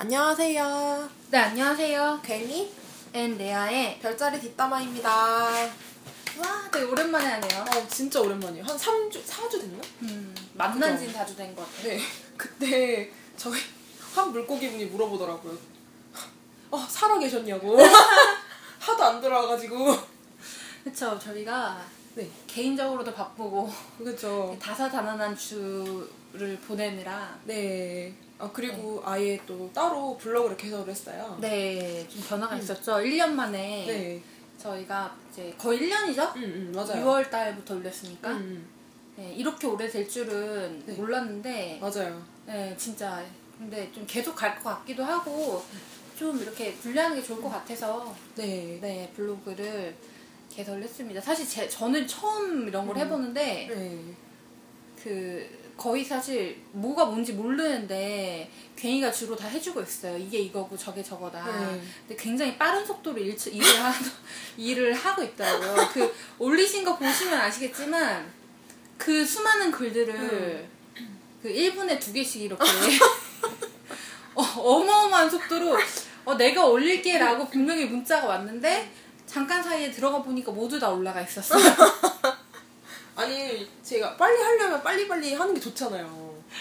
안녕하세요. 네, 안녕하세요. 괭이 and 레아의 별자리 뒷담화입니다. 와, 와, 되게 오랜만에 하네요. 어, 진짜 오랜만이에요. 한 3주, 4주 됐나? 음, 만난? 지는 다주 된 것 같아요. 네. 그때 저희 한 물고기 분이 물어보더라고요. 어, 살아 계셨냐고. 하도 안 들어와가지고. 그쵸, 저희가 네. 개인적으로도 바쁘고 그죠. 다사다난한 주를 보내느라 네. 아, 그리고 아예 또 따로 블로그를 개설을 했어요. 네, 좀 변화가 있었죠. 1년 만에 네. 저희가 이제 거의 1년이죠? 응, 응, 맞아요. 6월 달부터 올렸으니까. 응, 응. 네, 이렇게 오래 될 줄은 네. 몰랐는데 맞아요. 네, 진짜 근데 좀 계속 갈 것 같기도 하고 좀 이렇게 분리하는 게 좋을 것 같아서 네. 네 블로그를 개설했습니다. 사실 제, 저는 처음 이런 걸 음. 해보는데 네. 그 거의 사실 뭐가 뭔지 모르는데 괜히가 주로 다 해주고 있어요. 이게 이거고 저게 저거다. 네. 근데 굉장히 빠른 속도로 일, 일을, 하, 일을 하고 있더라고요. 그 올리신 거 보시면 아시겠지만 그 수많은 글들을 그 1분에 두 개씩 이렇게 어, 어마어마한 속도로 어, 내가 올릴게 라고 분명히 문자가 왔는데 잠깐 사이에 들어가 보니까 모두 다 올라가 있었어요. 아니, 제가 빨리 하려면 빨리빨리 하는 게 좋잖아요.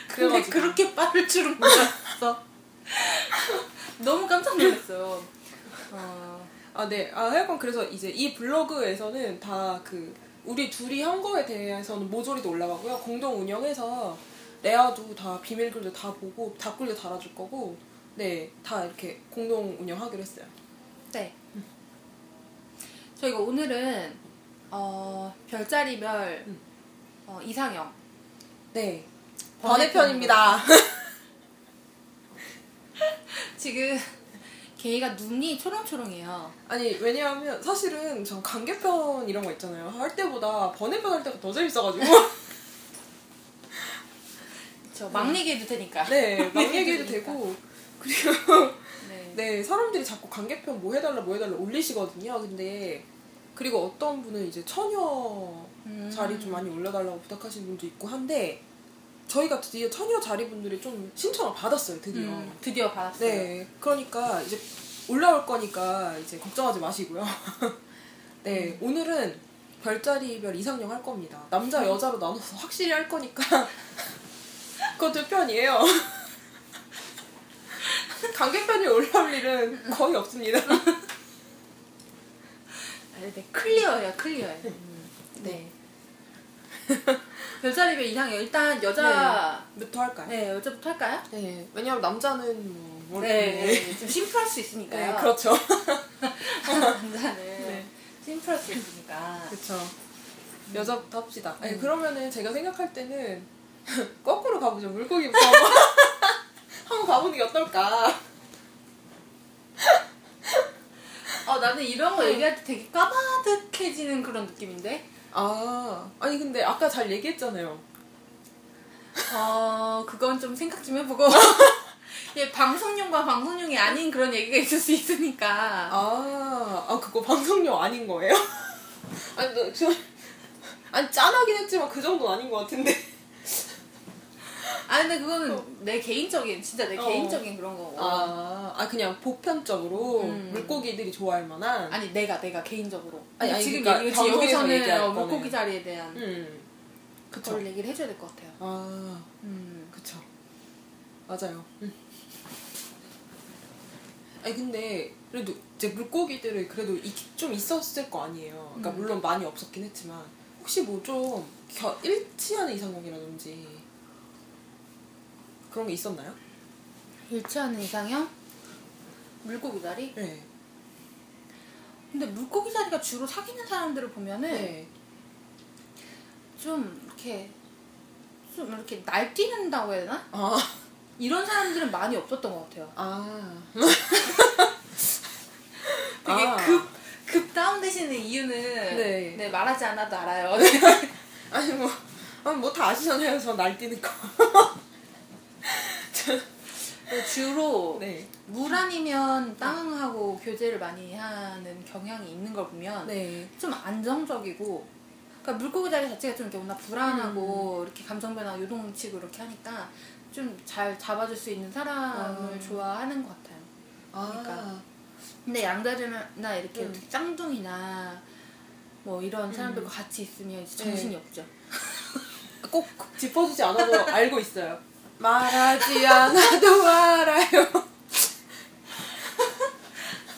근데 그래가지고. 그렇게 빠를 줄은 몰랐어. 너무 깜짝 놀랐어요. 어, 아, 네. 아, 하여간 그래서 이제 이 블로그에서는 다 그, 우리 둘이 한 거에 대해서는 모조리도 올라가고요. 공동 운영해서 레아도 다 비밀글도 다 보고 답글도 달아줄 거고, 네. 다 이렇게 공동 운영하기로 했어요. 네. 저희가 오늘은 어, 별자리별 음. 어, 이상형 네. 번외편입니다. 지금 걔가 눈이 초롱초롱해요. 아니, 왜냐하면 사실은 전 관계편 이런 거 있잖아요. 할 때보다 번외편 할 때가 더 재밌어가지고. 저 막 얘기해도 되니까. 네. 막 얘기해도. 되고. 그리고 네. 네, 사람들이 자꾸 관계편 뭐 해달라 뭐 해달라 올리시거든요. 근데 그리고 어떤 분은 이제 처녀 음. 자리 좀 많이 올려달라고 부탁하시는 분도 있고 한데 저희가 드디어 처녀 자리 분들이 좀 신청을 받았어요, 드디어. 음, 드디어 받았어요. 네, 그러니까 이제 올라올 거니까 이제 걱정하지 마시고요. 네, 음. 오늘은 별자리별 이상형 할 겁니다. 남자 여자로 나눠서 확실히 할 거니까 그거 두 편이에요. 관계편이 올라올 일은 거의 없습니다. 아, 네, 클리어예요, 클리어예요. 음, 네. 별자리별 이상형 일단 여자 부터 할까요? 네, 여자부터 할까요? 네, 왜냐면 남자는 뭐, 뭐 네, 이렇게- 네, 좀 심플할 수 있으니까요. 네, 그렇죠. 남자는 네. 심플할 수 있으니까. 그렇죠. 여자부터 합시다. 아니, 음. 그러면은 제가 생각할 때는 거꾸로 가보죠. 물고기부터 한번, 한번 가보는 게 어떨까? 어, 나는 이런 거 얘기할 때 되게 까마득해지는 그런 느낌인데? 아, 아니 근데 아까 잘 얘기했잖아요. 어, 그건 좀 생각 좀 해보고. 예, 방송용과 방송용이 아닌 그런 얘기가 있을 수 있으니까. 아, 아 그거 방송용 아닌 거예요? 아니, 너, 저, 아니 짠하긴 했지만 그 정도는 아닌 것 같은데. 아, 근데 그거는 내 개인적인, 진짜 내 어. 개인적인 그런 거고. 아, 아 그냥 보편적으로 음. 물고기들이 좋아할 만한. 아니, 내가, 내가 개인적으로. 아니, 아니, 지금 그러니까 방송에서 여기서는 어. 물고기 자리에 대한 음, 그쵸. 그걸 얘기를 해줘야 될 것 같아요. 아, 음. 그쵸. 맞아요. 음. 아니 근데 그래도 이제 물고기들이 그래도 이- 좀 있었을 거 아니에요. 그러니까 음. 물론 많이 없었긴 했지만 혹시 뭐 좀 일치하는 이상형이라든지 그런 게 있었나요? 일치하는 이상형? 물고기 자리? 네. 근데 물고기 자리가 주로 사귀는 사람들을 보면은 네. 좀 이렇게 좀 이렇게 날뛰는다고 해야 되나? 아, 이런 사람들은 많이 없었던 것 같아요. 아. 되게 아. 급, 급 다운되시는 이유는 네. 네, 말하지 않아도 알아요. 아니 뭐, 뭐 다 아시잖아요. 저 날뛰는 거. 주로 네. 물 아니면 땅하고 교제를 많이 하는 경향이 있는 걸 보면 네. 좀 안정적이고 그러니까 물고기 자리 자체가 좀 이렇게 워낙 불안하고 이렇게 감정 변화 요동치고 이렇게 하니까 좀 잘 잡아줄 수 있는 사람을 아. 좋아하는 것 같아요. 아, 그러니까. 근데 양다리나 이렇게 음. 쌍둥이나 뭐 이런 사람들과 같이 있으면 정신이 네. 없죠. 꼭 짚어주지 않아도 알고 있어요. 말하지 않아도 알아요.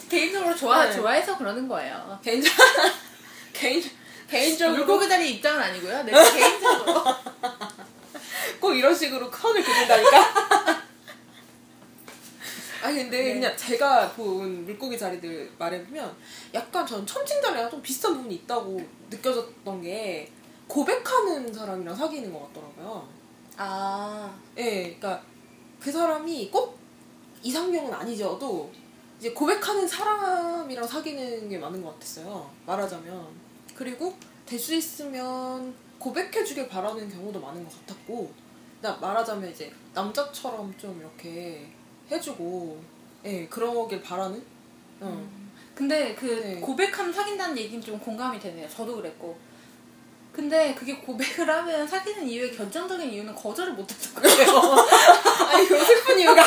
개인적으로 좋아 네. 좋아해서 그러는 거예요. 개인적 개인 개인적으로 물고기 다리 입장은 아니고요. 내가 개인적으로 꼭 이런 식으로 선을 그린다니까. 아니 근데 네. 그냥 제가 본 물고기 자리들 말해보면 약간 전 첨칭자리랑 좀 비슷한 부분이 있다고 느껴졌던 게 고백하는 사람이랑 사귀는 것 같더라고요. 아 예, 그러니까 그 사람이 꼭 이상형은 아니죠도 이제 고백하는 사람이랑 사귀는 게 많은 것 같았어요. 말하자면 그리고 될 수 있으면 고백해주길 바라는 경우도 많은 것 같았고, 나 말하자면 이제 남자처럼 좀 이렇게 해주고, 예, 그러길 바라는. 어. 근데 그 네. 고백하면 사귄다는 얘기는 좀 공감이 되네요. 저도 그랬고. 근데 그게 고백을 하면 사귀는 이유의 결정적인 이유는 거절을 못해서 그래요. 아니 그 슬픈 이유가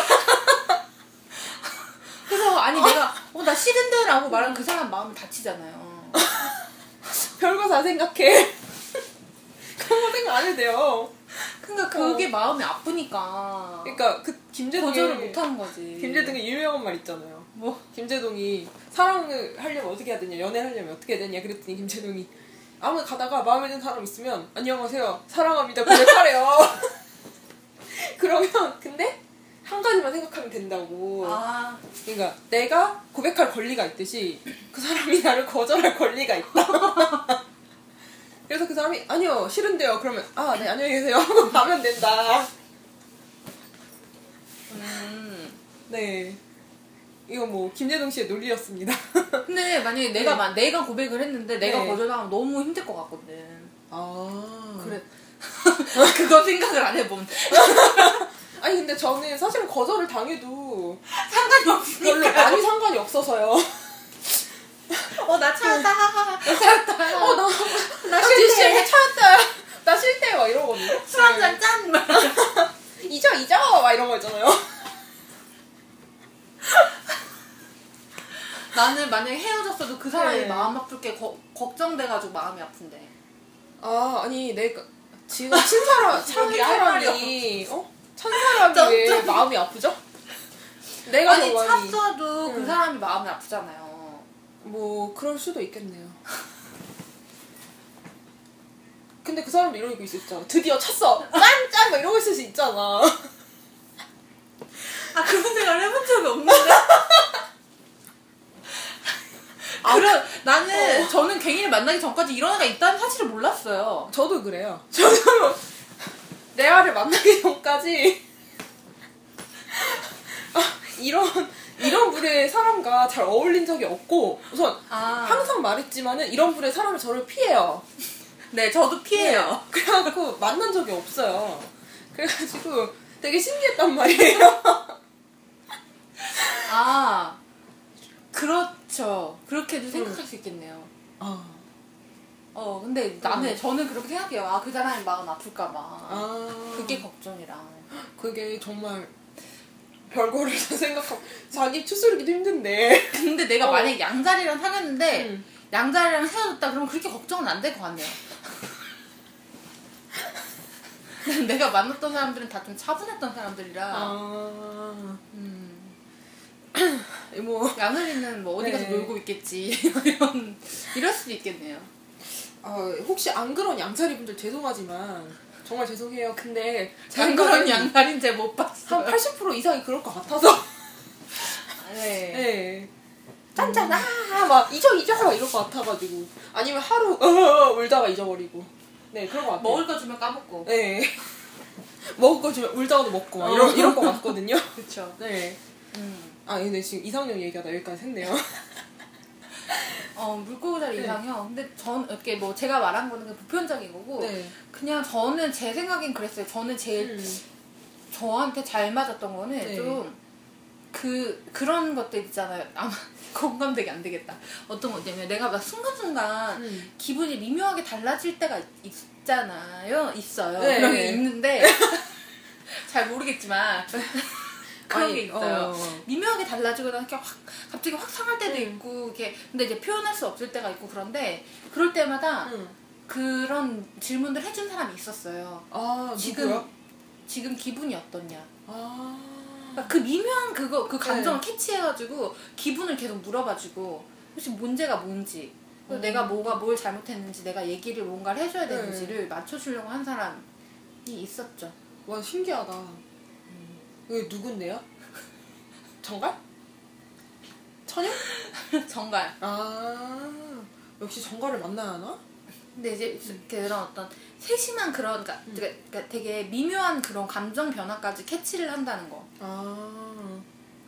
그래서 아니 내가 어 나 싫은데라고 말하면 그 사람 마음을 다치잖아요. 별거 다 생각해. 그런 거 생각 안 해도 돼요. 그러니까 그게 마음이 아프니까 그러니까 그 김재동이 거절을 못하는 거지. 김재동의 유명한 말 있잖아요. 뭐 김재동이 사랑을 하려면 어떻게 해야 되냐, 연애를 하려면 어떻게 해야 되냐 그랬더니 김재동이 아무 가다가 마음에 드는 사람 있으면 안녕하세요 사랑합니다 고백하래요. 그러면 근데 한 가지만 생각하면 된다고. 아, 그러니까 내가 고백할 권리가 있듯이 그 사람이 나를 거절할 권리가 있다. 그래서 그 사람이 아니요 싫은데요. 그러면 아 네 안녕히 계세요 하고 가면 된다. 음. 네. 이거 뭐 김재동 씨의 논리였습니다. 근데 만약에 내가 만 내가 고백을 했는데 내가 네. 거절하면 너무 힘들 것 같거든. 아 그래. 그거 생각을 안 해보면 아니 근데 저는 사실은 거절을 당해도 상관이 없으니까. 별로 많이 상관이 없어서요. 어, 나 찾았다. 나 찾았다. 어, 나, 싫대. 나. 막 이러거든요. 술 한잔 짠. 막. 잊어, 잊어. 막 이런 거 있잖아요. 나는 만약에 헤어졌어도 그 사람이 네. 마음 아플 게 거- 걱정돼가지고 마음이 아픈데. 아, 아니, 내가 지금 친사람, 찬 여기 할 사람이, 어? 찬 사람이 왜. 마음이 아프죠? 내가 아니. 찼어도 그 응. 사람이 마음이 아프잖아요. 뭐, 그럴 수도 있겠네요. 근데 그 사람도 이러고 있을 수 있잖아. 드디어 찼어! 짠! 막 이러고 있을 수 있잖아. 아, 그런 생각을 해본 적이 없는데? 그런, 나는, 저는 갱이를 만나기 전까지 이런 애가 있다는 사실을 몰랐어요. 저도 그래요. 저도 레아를 만나기 전까지 아, 이런 이런 부류의 사람과 잘 어울린 적이 없고 우선 아. 항상 말했지만은 이런 부류의 사람이 저를 피해요. 네, 저도 피해요. 네. 그래갖고 만난 적이 없어요. 그래가지고 되게 신기했단 말이에요. 아, 그렇 죠. 그렇게도 생각할 수 있겠네요. 아, 어, 근데 나는, 저는 그렇게 생각해요. 아, 그 사람이 마음 아플까봐. 아 그게 걱정이라. 그게 정말 별거를 다 생각하고 자기 추스르기도 힘든데. 근데 내가 어. 만약에 양자리랑 사귀었는데, 음. 양자리랑 헤어졌다 그러면 그렇게 걱정은 안 될 것 같네요. 내가 만났던 사람들은 다 좀 차분했던 사람들이라, 아, 음, 뭐 양은이는 뭐 어디 가서 네. 놀고 있겠지. 이런, 이럴 수도 있겠네요. 아, 혹시 안 그런 양자리 분들 죄송하지만 정말 죄송해요. 근데 안 그런 양자리는 제가 못 봤어요. 한 80% 이상이 그럴 것 같아서. 네. 네. 짠짠 아막 잊어 잊어 막 이럴 것 같아가지고 아니면 하루 어, 울다가 잊어버리고 네 그런 것 같아요. 먹을 거 주면 까먹고. 네. 먹을 거 주면 울다가도 먹고 막 이런 이런 것 같거든요. 그쵸. 네. 음. 아 근데 지금 이상형 얘기하다 여기까지 했네요. 어, 물고기다리 네. 이상형. 근데 전, 이렇게 뭐 제가 말한 거는 그냥 보편적인 거고, 네. 그냥 저는 제 생각엔 그랬어요. 저는 제일 음. 저한테 잘 맞았던 거는 네. 좀 그 그런 것들 있잖아요. 아마 공감되게 안 되겠다. 어떤 거냐면 내가 막 순간순간 음. 기분이 미묘하게 달라질 때가 있, 잖아요 있어요. 네. 그런 게 있는데 잘 모르겠지만 그런 아니, 게 있어요. 어, 어. 미묘하게 달라지거나 이렇게 확 갑자기 확 상할 때도 음. 있고 이렇게 근데 이제 표현할 수 없을 때가 있고 그런데 그럴 때마다 응. 그런 질문들 해준 사람이 있었어요. 아 지금 누구야? 지금 기분이 어떻냐? 아. 그러니까 그 미묘한 그거 그 감정을 네. 캐치해가지고 기분을 계속 물어봐주고 혹시 문제가 뭔지 음. 내가 뭐가 뭘 잘못했는지 내가 얘기를 뭔가를 해줘야 네. 되는지를 맞춰주려고 한 사람이 있었죠. 와 신기하다. 이게 누군데요? 정갈? 천연? 정말. 아 역시 정갈을 만나야 하나? 근데 이제 그런 어떤 세심한 그런 그러니까, 음. 그러니까 되게 미묘한 그런 감정 변화까지 캐치를 한다는 거. 아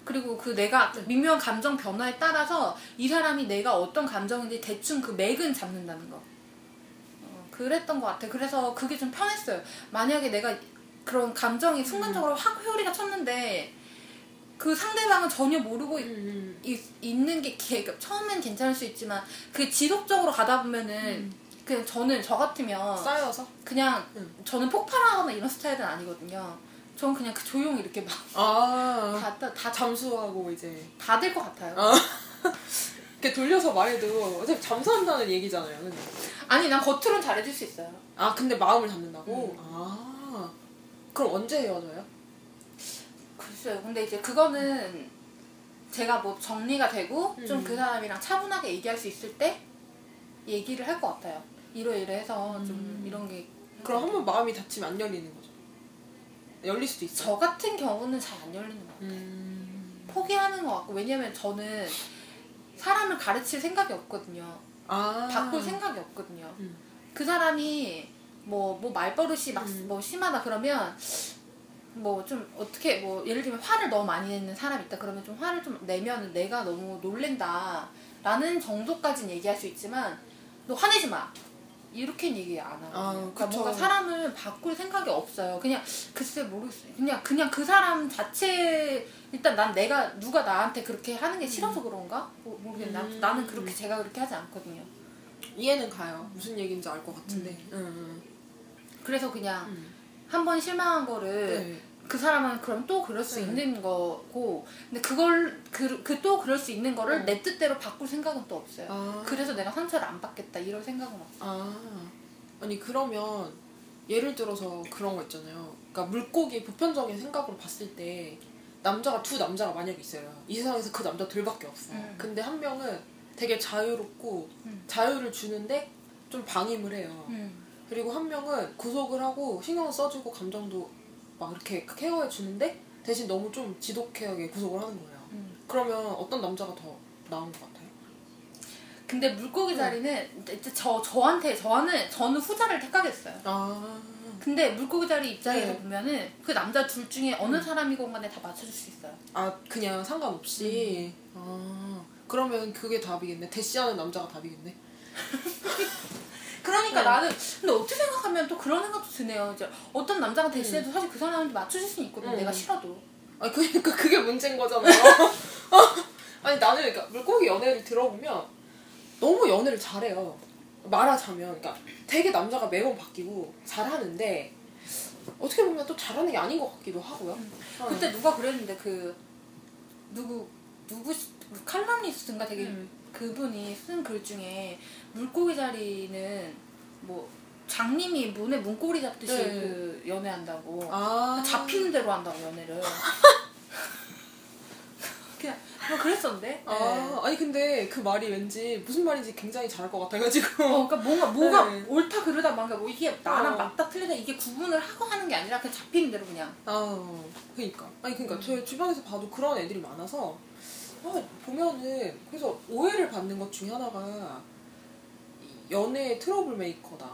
그리고 그 내가 미묘한 감정 변화에 따라서 이 사람이 내가 어떤 감정인지 대충 그 맥은 잡는다는 거. 어, 그랬던 것 같아. 그래서 그게 좀 편했어요. 만약에 내가 그런 감정이 순간적으로 확 회오리가 쳤는데 그 상대방은 전혀 모르고 있, 음. 있는 게 개- 그러니까 처음엔 괜찮을 수 있지만 그 지속적으로 가다 보면은 그냥 저는 저 같으면 쌓여서? 그냥 음. 저는 폭발하거나 이런 스타일은 아니거든요. 저는 그냥 그 조용히 이렇게 막 아 다 다 다 잠수하고 이제 다 될 것 같아요. 아. 이렇게 돌려서 말해도 어차피 잠수한다는 얘기잖아요. 근데. 아니 난 겉으로는 잘해줄 수 있어요. 아 근데 마음을 잡는다고? 음. 아 그럼 언제 헤어져요? 글쎄요. 근데 이제 그거는 제가 뭐 정리가 되고 좀 음. 그 사람이랑 차분하게 얘기할 수 있을 때 얘기를 할 것 같아요. 이러이러 해서 좀 음. 이런 게 그럼 한 번 마음이 닫히면 안 열리는 거죠? 열릴 수도 있어. 저 같은 경우는 잘 안 열리는 것 같아요. 음. 포기하는 것 같고 왜냐면 저는 사람을 가르칠 생각이 없거든요. 아. 바꿀 생각이 없거든요. 음. 그 사람이 뭐, 뭐 말버릇이 막 음. 뭐 심하다 그러면 뭐 좀 어떻게 뭐 예를 들면 화를 너무 많이 내는 사람이 있다 그러면 좀 화를 좀 내면 내가 너무 놀랜다 라는 정도까지는 얘기할 수 있지만 너 화내지 마 이렇게는 얘기 안 하거든요. 아, 그러니까. 뭔가 사람을 바꿀 생각이 없어요. 그냥 글쎄 모르겠어요. 그냥 그냥 그 사람 자체 일단 난 내가 누가 나한테 그렇게 하는 게 싫어서 그런가 모- 모르겠네. 음. 나는 그렇게 제가 그렇게 하지 않거든요. 이해는 가요. 무슨 얘기인지 알 것 같은데. 음. 그래서 그냥 음. 한번 실망한 거를 네. 그 사람은 그럼 또 그럴 수 네. 있는 거고 근데 그걸 그 또 그 럴 수 있는 거를 어. 내 뜻대로 바꿀 생각은 또 없어요. 아. 그래서 내가 상처를 안 받겠다 이런 생각은 없어요. 아. 아니 그러면 예를 들어서 그런 거 있잖아요. 그러니까 물고기 보편적인 생각으로 봤을 때 남자가 두 남자가 만약에 있어요. 이 세상에서 그 남자 둘밖에 없어. 음. 근데 한 명은 되게 자유롭고 음. 자유를 주는데 좀 방임을 해요. 음. 그리고 한 명은 구속을 하고 신경을 써주고 감정도 막 이렇게 케어해 주는데 대신 너무 좀 지독하게 구속을 하는 거예요. 음. 그러면 어떤 남자가 더 나은 것 같아요? 근데 물고기 자리는 이제 저 저한테 저는 저는 후자를 택하겠어요. 아, 근데 물고기 자리 입장에서 네. 보면은 그 남자 둘 중에 어느 사람이건 간에 다 맞춰줄 수 있어요. 아 그냥 상관없이. 아, 그러면 그게 답이겠네. 대시하는 남자가 답이겠네. 그러니까 네. 나는 근데 어떻게 생각하면 또 그런 생각도 드네요. 이제 어떤 남자가 대신해도 사실 그 사람한테 맞춰줄 수는 있거든. 음. 내가 싫어도. 아 그러니까 그게 문제인 거잖아요. 아니 나는 그러니까 물고기 연애를 들어보면 너무 연애를 잘해요. 말하자면 그러니까 되게 남자가 매번 바뀌고 잘하는데 어떻게 보면 또 잘하는 게 아닌 것 같기도 하고요. 어. 그때 누가 그랬는데 그 누구 누구 시- 칼럼니스트인가 되게 음. 그분이 쓴 글 중에 물고기 자리는 뭐 장님이 문에 문고리 잡듯이 네. 그 연애한다고 아 잡히는 대로 한다고 연애를 그냥 뭐 그랬었는데 아 네. 아니 근데 그 말이 왠지 무슨 말인지 굉장히 잘할 것 같아가지고 어, 그러니까 뭔가 뭐가 네. 옳다 그르다 뭔가 뭐 이게 나랑 어. 맞다 틀리다 이게 구분을 하고 하는 게 아니라 그냥 잡히는 대로 그냥 아, 그니까. 아니, 그니까, 제 주변에서 봐도 그런 애들이 많아서, 아, 보면은, 그래서 오해를 받는 것 중에 하나가, 연애 트러블 메이커다.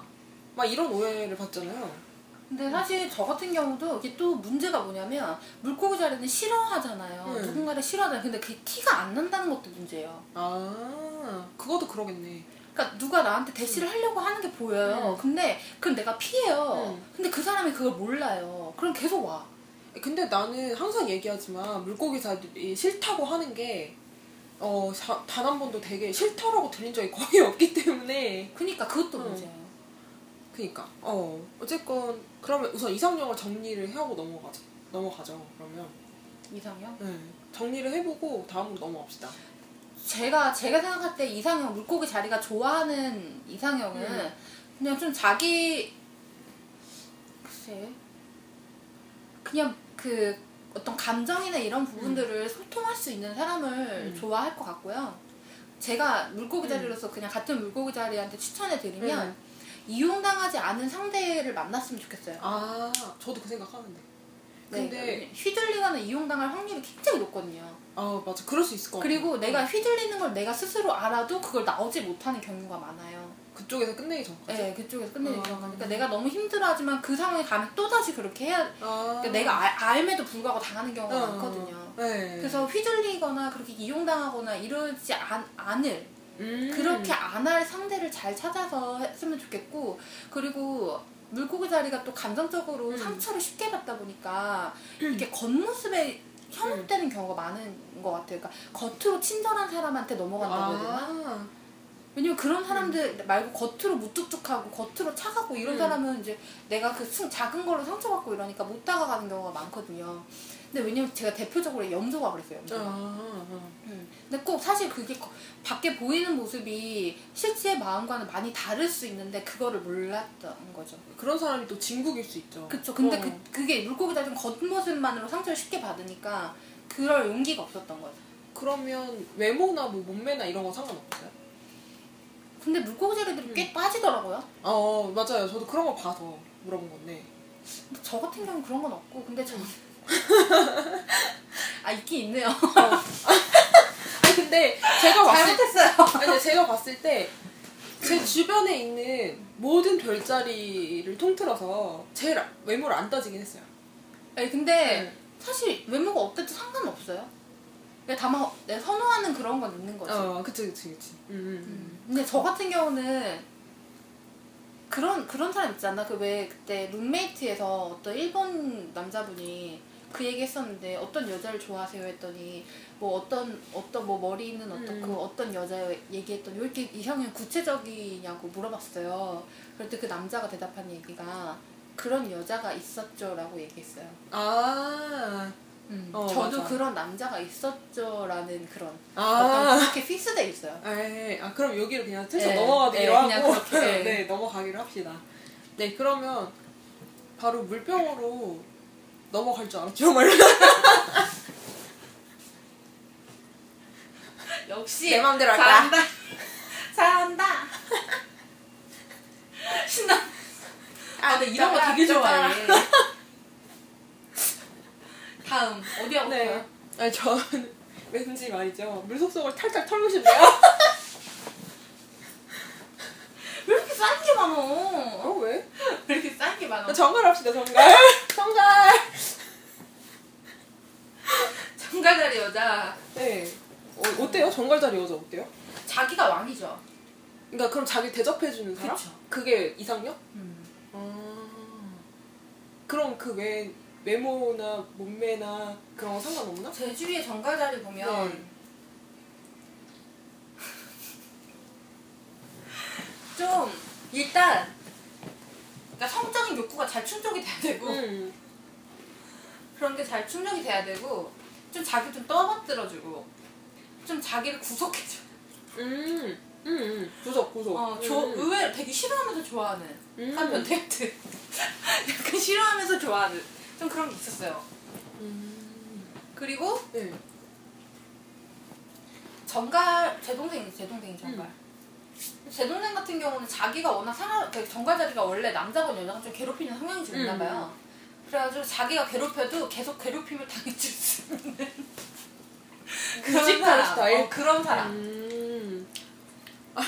막 이런 오해를 받잖아요. 근데 사실 저 같은 경우도 이게 또 문제가 뭐냐면 물고기 자리는 싫어하잖아요. 네. 누군가를 싫어하잖아요. 근데 그게 티가 안 난다는 것도 문제예요. 아, 그것도 그러겠네. 그러니까 누가 나한테 대시를 하려고 하는 게 보여요. 음. 근데 그럼 내가 피해요. 음. 근데 그 사람이 그걸 몰라요. 그럼 계속 와. 근데 나는 항상 얘기하지만, 물고기사들이 싫다고 하는 게, 어, 단 한 번도 되게 싫다라고 들린 적이 거의 없기 때문에, 그러니까 그것도 음. 문제예요. 그니까, 어, 어쨌건, 그러면 우선 이상형을 정리를 하고 넘어가자. 넘어가죠. 그러면 이상형? 네. 정리를 해보고 다음으로 넘어갑시다. 제가 제가 생각할 때 이상형 물고기 자리가 좋아하는 이상형은 음. 그냥 좀 자기 글쎄 그냥 그 어떤 감정이나 이런 부분들을 소통할 수 있는 사람을 음. 좋아할 것 같고요. 제가 물고기 음. 자리로서 그냥 같은 물고기 자리한테 추천해 드리면 음. 이용당하지 않은 상대를 만났으면 좋겠어요. 아, 저도 그 생각하는데. 네, 근데 휘둘리거나 이용당할 확률이 굉장히 높거든요. 아 맞아, 그럴 수 있을 것 같아. 그리고 내가 휘둘리는 걸 내가 스스로 알아도 그걸 나오지 못하는 경우가 많아요. 그쪽에서 끝내기 전까지. 네, 그쪽에서 끝내는 아. 경우가 그러니까 내가 너무 힘들어하지만 그 상황에 가면 또 다시 그렇게 해야. 아. 그러니까 내가 알, 알매도 불구하고 당하는 경우가 어, 많거든요. 네. 그래서 휘둘리거나 그렇게 이용당하거나 이러지 않, 않을 음. 그렇게 안 할 상대를 잘 찾아서 했으면 좋겠고 그리고 물고기 자리가 또 감정적으로 음. 상처를 쉽게 받다 보니까 이렇게 겉모습에 현혹되는 경우가 많은 것 같아요. 그러니까 겉으로 친절한 사람한테 넘어간다고 해야 되나? 아. 왜냐면 그런 사람들 말고 겉으로 무뚝뚝하고 겉으로 차가고 이런 음. 사람은 이제 내가 그 순- 작은 걸로 상처받고 이러니까 못 다가가는 경우가 많거든요. 근데 왜냐면 제가 대표적으로 염소가 그랬어요. 염소가. 아. 음. 근데 꼭 사실 그게 거- 밖에 보이는 모습이 실제 마음과는 많이 다를 수 있는데 그거를 몰랐던 거죠. 그런 사람이 또 진국일 수 있죠. 그쵸. 근데 어. 그, 그게 물고기 자좀 겉모습만으로 상처를 쉽게 받으니까 그럴 용기가 없었던 거죠. 그러면 외모나 뭐 몸매나 이런 거 상관없어요? 근데 물고기 자리들이 음. 꽤 빠지더라고요. 어 맞아요. 저도 그런 거 봐서 물어본 건데. 근데 저 같은 경우는 그런 건 없고 근데 저... 아 있긴 있네요. 아니 근데 제가 봤을 잘못했어요. 아니 제가 봤을 때 제 주변에 있는 모든 별자리를 통틀어서 제일 아- 외모를 안 따지긴 했어요. 아니 근데 사실 외모가 어때도 상관없어요. 근데 다만 내가 선호하는 그런 건 있는 거지. 어, 그치 그치 그치. 음, 음. 음. 근데 저 같은 경우는 그런 그런 사람 있잖아. 그왜 그때 룸메이트에서 어떤 일본 남자분이 그 얘기 했었는데 어떤 여자를 좋아하세요 했더니 뭐 어떤 어떤 뭐 머리는 어떻고 음. 어떤 여자 얘기했더니 왜 이렇게 이상형 구체적이냐고 물어봤어요. 때그 남자가 대답한 얘기가 그런 여자가 있었죠라고 얘기했어요. 아, 음. 어, 저도 맞아. 그런 남자가 있었죠라는 그런 아, 그렇게 픽스돼 있어요. 에이, 아 그럼 여기를 그냥 슬쩍 네, 넘어가기로 네, 하고 그렇게, 네. 네 넘어가기로 합시다. 네 그러면 바로 물병으로 넘어갈 줄 알았죠 정말. 역시 내 맘대로 할까? 잘한다. 잘한다. 신나. 아, 근데 이런 거 되게 좋아해. 다음 어디 하고 네. 싶어요? 아니 저는 왠지 말이죠 물속속을 탈탈 털고 싶네요. 왜 이렇게 싼 게 많어? 어 왜? 왜 이렇게 싼 게 많아? 정갈 합시다 정갈. 정갈. 정갈자리 여자 네. 어, 어때요? 정갈자리 여자 어때요? 자기가 왕이죠. 그러니까 그럼 자기 대접해주는 사람? 그쵸. 그게 이상형? 음. 아. 그럼 그 외 외모나 몸매나 그런 거 상관없나? 제 주위에 정갈자리 보면 네. 좀 일단 그러니까 성적인 욕구가 잘 충족이 돼야 되고 음. 그런 게 잘 충족이 돼야 되고 좀 자기 좀 떠받들어주고 좀 자기를 구속해줘. 음. 음. 음. 구속 구속. 어, 저 음. 의외로 되게 싫어하면서 좋아하는 음. 한 변태트 약간 싫어하면서 좋아하는 좀 그런 게 있었어요. 음. 그리고 네. 정갈 제 동생이 제 동생이 정갈. 음. 제 동생 같은 경우는 자기가 워낙 상하 그 정갈 자리가 원래 남자건 여자건 좀 괴롭히는 성향이 좀 있나 음. 봐요. 그래가지고 자기가 괴롭혀도 계속 괴롭힘을 당해줄 수 있는 그런 사람. 스타일? 어, 그런 사람. 음. 아,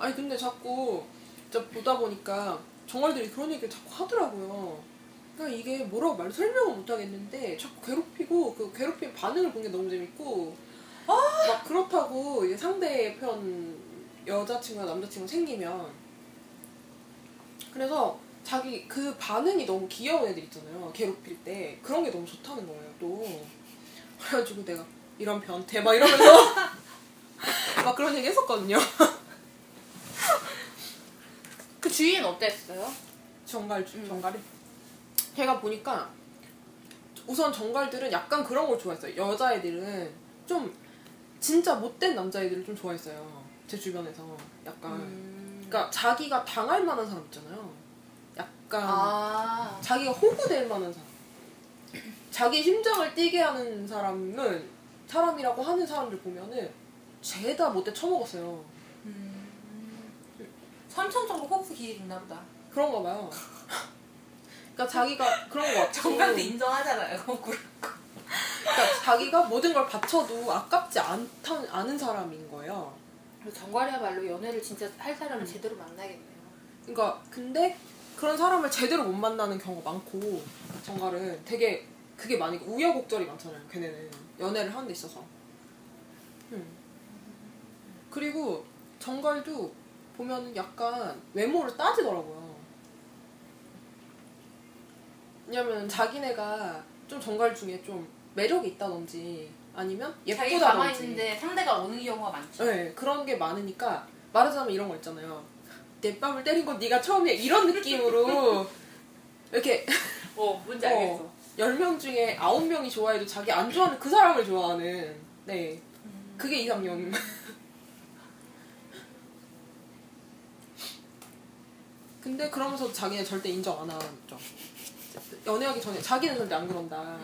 아니 근데 자꾸 진짜 보다 보니까 정갈들이 그런 얘기를 자꾸 하더라고요. 그러니까 이게 뭐라고 말 설명을 못 하겠는데 자꾸 괴롭히고 그 괴롭힌 반응을 본 게 너무 재밌고 막 그렇다고 이제 상대편 여자친구나 남자친구 생기면 그래서 자기 그 반응이 너무 귀여운 애들 있잖아요. 괴롭힐 때 그런 게 너무 좋다는 거예요. 또 그래가지고 내가 이런 변태 막 이러면서 막 그런 얘기 했었거든요. 그 주위엔 어땠어요? 정갈 음. 정갈이 제가 보니까 우선 정갈들은 약간 그런 걸 좋아했어요. 여자애들은 좀 진짜 못된 남자애들을 좀 좋아했어요. 제 주변에서 약간 음. 그러니까 자기가 당할 만한 사람 있잖아요. 약간 아. 자기가 호구될 만한 사람. 자기 심장을 뛰게 하는 사람은 사람이라고 하는 사람들 보면은 죄다 못돼 처먹었어요. 음. 삼천적으로 호흡 기질이 있나 보다. 그런가 봐요. 그러니까 자기가 그런 거 같고 정갈도 인정하잖아요. 그러니까 자기가 모든 걸 바쳐도 아깝지 않다, 않은 사람인 거예요. 정갈이야말로 연애를 진짜 할 사람을 제대로 만나겠네요. 그러니까 근데 그런 사람을 제대로 못 만나는 경우가 많고 정갈은 되게 그게 많이 우여곡절이 많잖아요. 걔네는 연애를 하는 데 있어서. 음. 그리고 정갈도 보면은 약간 외모를 따지더라고요. 왜냐면 자기네가 좀 정갈 중에 좀 매력이 있다든지 아니면 자기 가만히 예쁘다든지 있는데 상대가 오는 경우가 많죠. 네, 그런 게 많으니까 말하자면 이런 거 있잖아요. 내 뺨을 때린 건 네가 처음이야. 이런 느낌으로 이렇게 어, 뭔지 어, 10명 중에 9명이 좋아해도 자기 안 좋아하는 그 사람을 좋아하는 네. 그게 이상형. 근데 그러면서 자기는 절대 인정 안 하죠. 연애하기 전에 자기는 절대 안 그런다.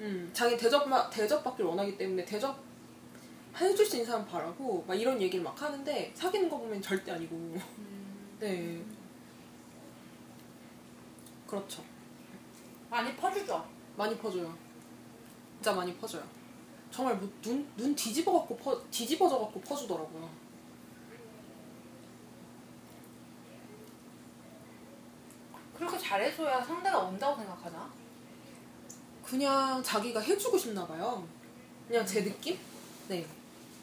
음, 자기 대접 대접받길 원하기 때문에 대접 해줄 수 있는 사람 바라고 막 이런 얘기를 막 하는데 사귀는 거 보면 절대 아니고. 네. 그렇죠. 많이 퍼주죠. 많이 퍼줘요. 진짜 많이 퍼줘요. 정말 뭐 눈, 눈 뒤집어 갖고 퍼, 뒤집어져 갖고 퍼주더라고요. 그렇게 잘해줘야 상대가 온다고 생각하나? 그냥 자기가 해주고 싶나 봐요. 그냥 제 느낌? 네.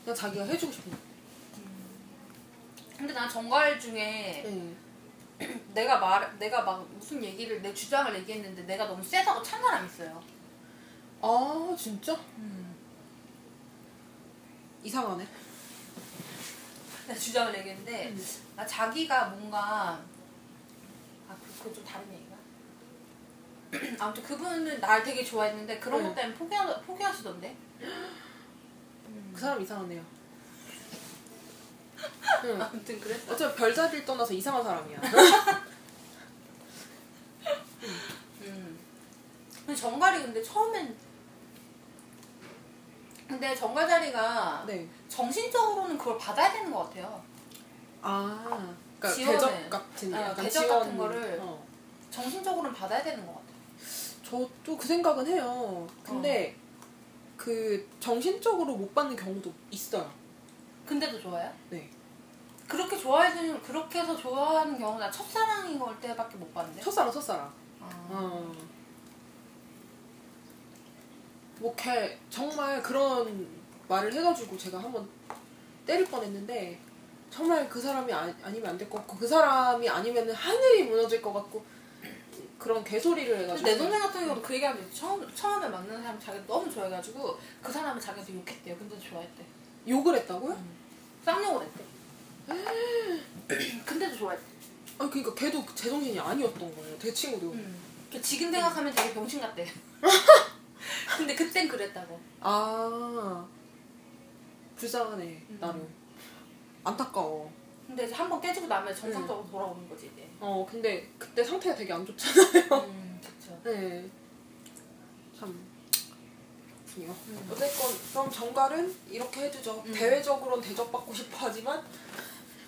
그냥 자기가 해주고 싶은 거. 근데 난 정갈 중에 네. 내가 말 내가 막 무슨 얘기를 내 주장을 얘기했는데 내가 너무 세다고 찬 사람 있어요. 아, 진짜? 이상하네. 내 주장을 얘기했는데 음. 아, 자기가 뭔가 아 그- 그건 좀 다른 얘기가. 아무튼 그분은 날 되게 좋아했는데 그런 네. 것 때문에 포기하, 포기하시던데. 그 사람 이상하네요. 응. 아무튼 그랬어. 어차피 별자리를 떠나서 이상한 사람이야. 음. 근데 정갈이 근데 처음엔 근데 정갈 자리가 네. 정신적으로는 그걸 받아야 되는 것 같아요. 아, 그러니까 지원을. 대접 같은 어, 약간 지원, 같은 거를. 어. 정신적으로는 받아야 되는 것 같아요. 저도 그 생각은 해요. 근데 그 정신적으로 못 받는 경우도 있어요. 근데도 좋아요? 네. 그렇게 좋아해주는 그렇게 해서 좋아하는 경우는 난 첫사랑인 걸 때밖에 못 봤는데. 첫사랑 첫사랑. 아. 어. 뭐걔 정말 그런 말을 해가지고 제가 한번 때릴 뻔했는데 정말 그 사람이 아, 아니면 안 될 것 같고 그 사람이 아니면 하늘이 무너질 것 같고 그런 개소리를 해가지고 내 동생 같은 경우도 그 얘기하면 처음 처음에 만나는 사람 자기가 너무 좋아해가지고 그 사람은 자기한테 욕했대요. 근데 좋아했대. 욕을 했다고요? 쌍욕을 했대. 근데도 좋아했대. 아 그러니까 걔도 제정신이 아니었던 거예요. 제 친구도. 그 지금 생각하면 되게 병신 같대. 근데 그땐 그랬다고. 아 불쌍하네 나름 안타까워. 근데 한 번 깨지고 나면 정상적으로 돌아오는 거지 이제. 어 근데 그때 상태가 되게 안 좋잖아요. 음, 그쵸. 네. 참. 그렇군요. 음. 어쨌건 그럼 정갈은 이렇게 해주죠. 음. 대외적으로는 대접받고 싶어 하지만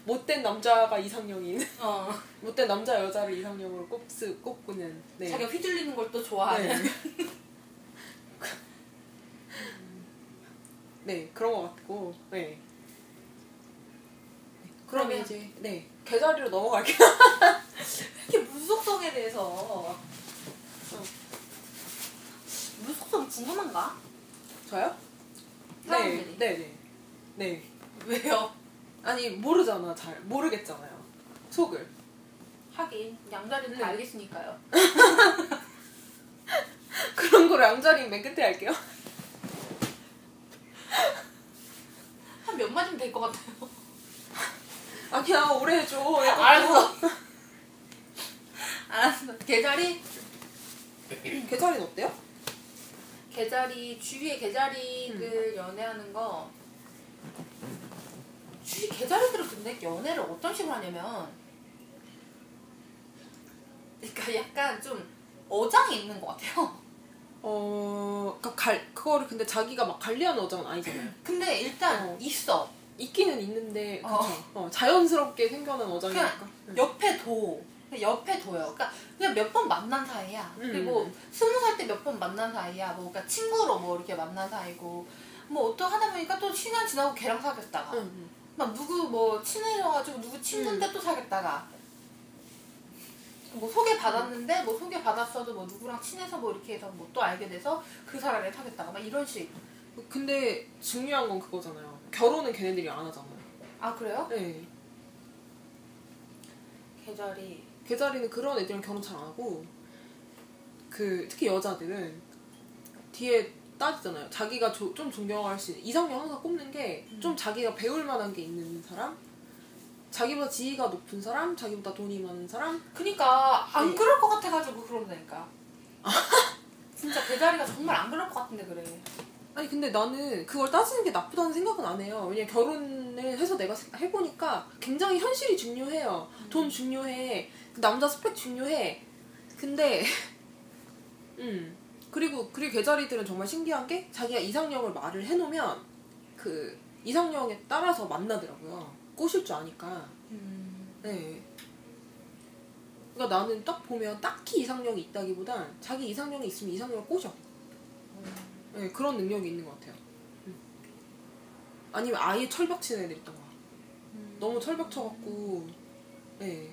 못된 남자가 이상형인 어. 못된 남자 여자를 이상형으로 꼽스, 꼽고는 네. 자기가 휘둘리는 걸 또 좋아하는. 네. 네 그런 것 같고 네. 네, 그러면 그러면- 이제 네 계자리로 넘어갈게요. 이렇게 무속성에 대해서 무속성 궁금한가? 저요? 네, 사람들이. 네, 네, 네. 왜요? 아니 모르잖아 잘 모르겠잖아요 속을. 하긴 양자리는 네. 알겠으니까요. 그런 거를 양자리 맨 끝에 할게요. 한 몇 마디면 될 것 같아요. 아니야 오래 해줘. 알았어. 알았어. 계절이 계자리는 어때요? 개자리 주위에 개자리들 연애하는 거 주위 개자리들은 근데 연애를 어떤 식으로 하냐면 그러니까 약간 좀 어장이 있는 것 같아요. 어, 그니까 갈 그거를 근데 자기가 막 관리하는 어장은 아니잖아요. 근데 일단 어. 있어. 있기는 있는데 그쵸. 어. 어, 자연스럽게 생겨난 어장이니까. 그냥 응. 옆에 둬. 그냥 옆에 둬요. 그러니까 그냥 몇 번 만난 사이야. 음. 그리고 스무 살 때 몇 번 만난 사이야. 뭐 그러니까 친구로 뭐 이렇게 만난 사이고 뭐 어떤 하다 보니까 또 시간 지나고 걔랑 사귀었다가 응, 응. 막 누구 뭐 친해져가지고 누구 친구인데 또 사귀었다가 뭐 소개 받았는데 뭐 소개 받았어도 뭐 누구랑 친해서 뭐 이렇게 해서 뭐 또 알게 돼서 그 사람을 사귀었다가 막 이런 식. 근데 중요한 건 그거잖아요. 결혼은 걔네들이 안 하잖아요. 아 그래요? 네. 계절이 개자리는 그런 애들이랑 결혼 잘 안 하고 그 특히 여자들은 뒤에 따지잖아요. 자기가 조- 좀 존경할 수 있는 이상형 항상 꼽는 게 좀 자기가 배울 만한 게 있는 사람, 자기보다 지위가 높은 사람, 자기보다 돈이 많은 사람. 그니까 안 네. 그럴 것 같아가지고 그런다니까. 진짜 그 자리가 정말 안 그럴 것 같은데 그래. 아니 근데 나는 그걸 따지는 게 나쁘다는 생각은 안 해요. 왜냐 면 결혼을 해서 내가 해보니까 굉장히 현실이 중요해요. 돈 중요해. 그 남자 스펙 중요해. 근데 음 그리고 그리고 개자리들은 정말 신기한 게 자기가 이상형을 말을 해놓으면 그 이상형에 따라서 만나더라고요. 꼬실 줄 아니까. 네. 그러니까 나는 딱 보면 딱히 이상형이 있다기보단 자기 이상형이 있으면 이상형을 꼬셔. 네, 그런 능력이 있는 것 같아요. 음. 아니면 아예 철벽 치는 애들 있던 거야. 너무 철벽 쳐갖고, 네.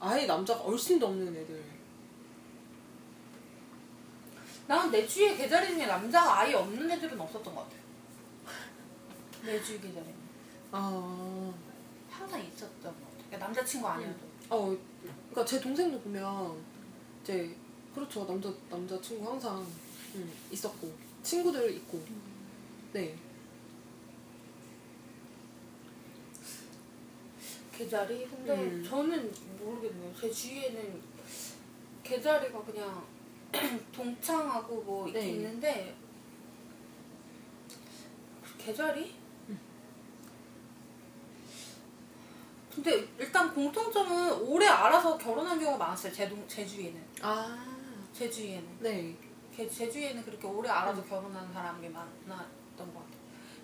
아예 남자가 얼씬도 없는 애들. 나는 내 주위에 계자리 중에 남자가 아예 없는 애들은 없었던 것 같아. 내 주위 계자리 아, 항상 있었던 것 같아. 그러니까 남자친구 아니어도. 어, 그러니까 제 동생도 보면 이제 그렇죠 남자 남자 친구 항상 음, 있었고 친구들 있고, 네. 계자리? 근데 음. 저는 모르겠네요. 제 주위에는 계자리가 그냥 동창하고 뭐 이렇게 네. 있는데 계자리? 근데 일단 공통점은 오래 알아서 결혼한 경우가 많았어요. 제, 동, 제 주위에는. 아, 제 주위에는. 네. 제, 제 주위에는 그렇게 오래 알아서 결혼한 사람이 많았던 것 같아요.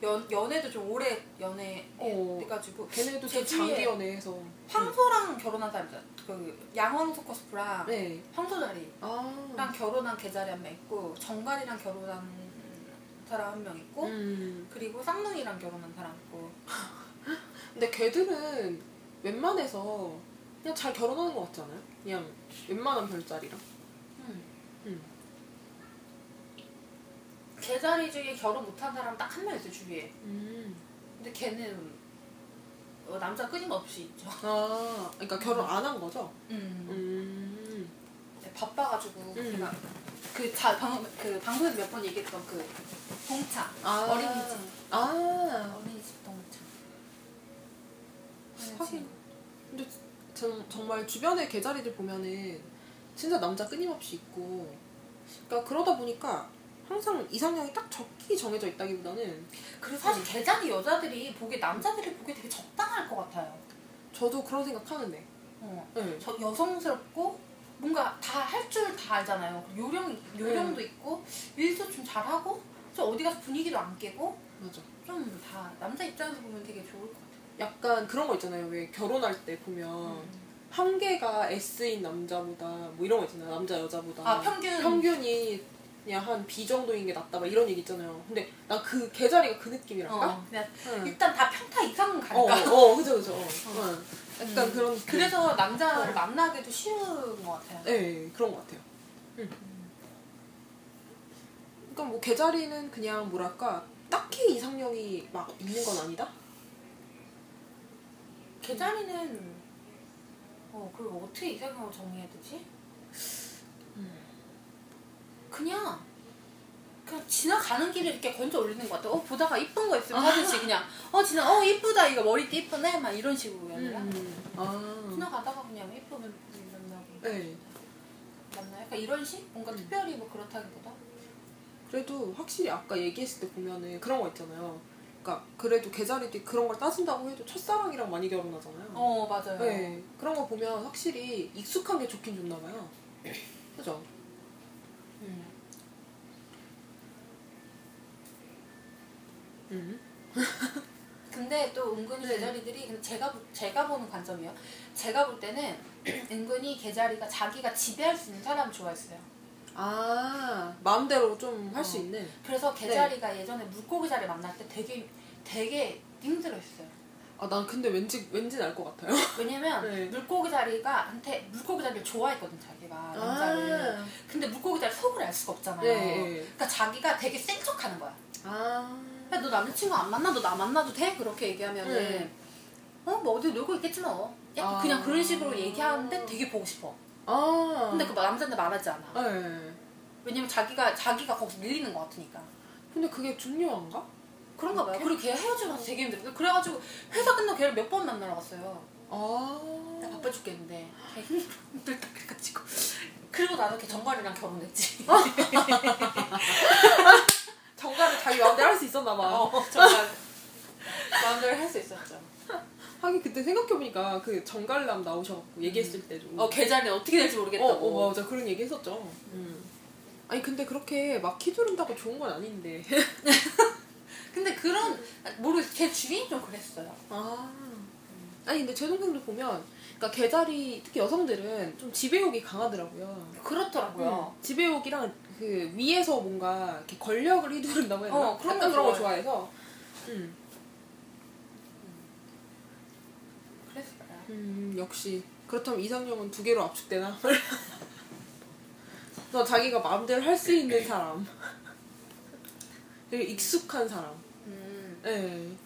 연, 연애도 좀 오래 연애 어. 해가지고 걔네도 제좀 장기 연애해서. 황소랑 결혼한 사람이잖아. 그 양황소 코스프랑 네. 황소자리랑 아. 결혼한 개자리 한 명 있고 정갈이랑 결혼한 사람 한 명 있고 음. 그리고 쌍둥이랑 결혼한 사람 있고 근데 걔들은 웬만해서 그냥 잘 결혼하는 것 같지 않아요? 그냥 웬만한 별자리랑. 음. 음. 개자리 중에 결혼 못한 사람 딱 한 명 있어요 주위에 음. 근데 걔는 어, 남자 끊임없이 있죠 아, 그러니까 결혼 안 한 거죠? 음. 음. 네, 바빠가지고 음. 걔가 그, 자, 방, 그 방송에서 몇 번 얘기했던 그 동창 아. 어린이집 아. 어린이집 동창 하긴. 근데 정, 정말 주변의 개자리들 보면은 진짜 남자 끊임없이 있고. 그러니까 그러다 보니까 항상 이상형이 딱 적히 정해져 있다기보다는 그리고 사실 개자리 여자들이 보기 남자들이 보기 되게 적당할 것 같아요 저도 그런 생각 하는데. 어. 네. 저 여성스럽고 뭔가 다 할 줄 다 알잖아요. 요령 요령도 있고 일도 좀 잘하고 좀 어디 가서 분위기도 안 깨고 맞아. 좀 다 남자 입장에서 보면 되게 좋을 것 같아요. 약간 그런 거 있잖아요. 왜 결혼할 때 보면 한계가 S인 남자보다 뭐 이런 거 있잖아요. 남자 여자보다 아, 평균. 평균이 그냥 한 B 정도인 게 낫다 막 이런 얘기 있잖아요. 근데 나그 계자리가 그 느낌이랄까? 어, 그냥 응. 일단 다 평타 이상은 어, 갈까. 어, 그죠, 그죠. 어. 응. 약간 음. 그런. 그래서 남자를 어. 만나기도 쉬운 것 같아요. 네, 그런 것 같아요. 응. 그러니까 뭐 계자리는 그냥 뭐랄까 딱히 이상형이 막 있는 건 아니다. 개자리는 어 그리고 어떻게 이상형을 정리해야 되지? 그냥 그냥 지나가는 길에 이렇게 건져 올리는 것 같아. 어 보다가 이쁜 거 있으면 하듯이 그냥 어 지나 어 이쁘다 이거 머리띠 이쁘네 막 이런 식으로 연애를 하는 거야. 음. 아. 지나가다가 그냥 예쁘면 만나고 네. 만나 약간 이런 식? 뭔가 특별히 뭐 그렇다기보다 그래도 확실히 아까 얘기했을 때 보면은 그런 거 있잖아요. 그러니까 그래도 개자리들이 그런 걸 따진다고 해도 첫사랑이랑 많이 결혼하잖아요. 어 맞아요. 네 그런 거 보면 확실히 익숙한 게 좋긴 좋나 봐요. 그죠? 음. 음. 근데 또 은근히 네. 개자리들이 제가 보- 제가 보는 관점이요. 제가 볼 때는 은근히 개자리가 자기가 지배할 수 있는 사람을 좋아했어요. 아 마음대로 좀 할수 어. 있는. 그래서 개자리가 예전에 물고기 자리 만날 때 되게 되게 힘들어했어요. 아 난 근데 왠지 왠지 알것 같아요. 왜냐면 네. 물고기 자리가 한테 물고기 자리를 좋아했거든 자기가 남자를. 근데 물고기 자리 속을 알 수가 없잖아요. 네, 네. 그러니까 자기가 되게 센 척하는 거야. 아. 야, 너 남자친구 안 만나? 너나 만나도 돼? 그렇게 얘기하면은 네. 어? 뭐 어디 놀고 있겠지 뭐. 약간 아. 그냥 그런 식으로 얘기하는데 되게 보고 싶어. 아. 근데 그 남자한테 말하지 않아. 네. 왜냐면 자기가 자기가 거기서 밀리는 것 같으니까. 근데 그게 중요한가? 그런가 봐요. 그리고 걔 헤어지고 나서 되게 힘들어. 그래가지고 회사 끝나고 걔를 몇 번 만나러 갔어요. 아. 나 바빠 죽겠는데 걔. 힘들다 그래가지고. 그리고 나는 걔 정갈이랑 결혼했지. 정가를 자기 마음대로 할 수 있었나 봐. 어, 정갈. 마음대로 할 수 있었죠. 하긴 그때 생각해보니까 그 정갈남 나오셔갖고 얘기했을 때도 어, 계좌는 어떻게 될지 어, 모르겠다고. 어, 맞아 그런 얘기 했었죠 음. 아니 근데 그렇게 막 휘두른다고 좋은 건 아닌데 근데 그런 모르겠어. 걔 주인이 좀 그랬어요. 아 아니 근데 제 동생도 보면 그러니까 개자리 특히 여성들은 좀 지배욕이 강하더라고요 그렇더라고요. 음, 지배욕이랑 그 위에서 뭔가 이렇게 권력을 휘두른다고 해야 되나? 어, 그런 그런 거 좋아해. 좋아해서 음. 그랬어요. 음, 역시 그렇다면 이상형은 두 개로 압축되나? 너 자기가 마음대로 할 수 있는 사람 되게 익숙한 사람 음. 예.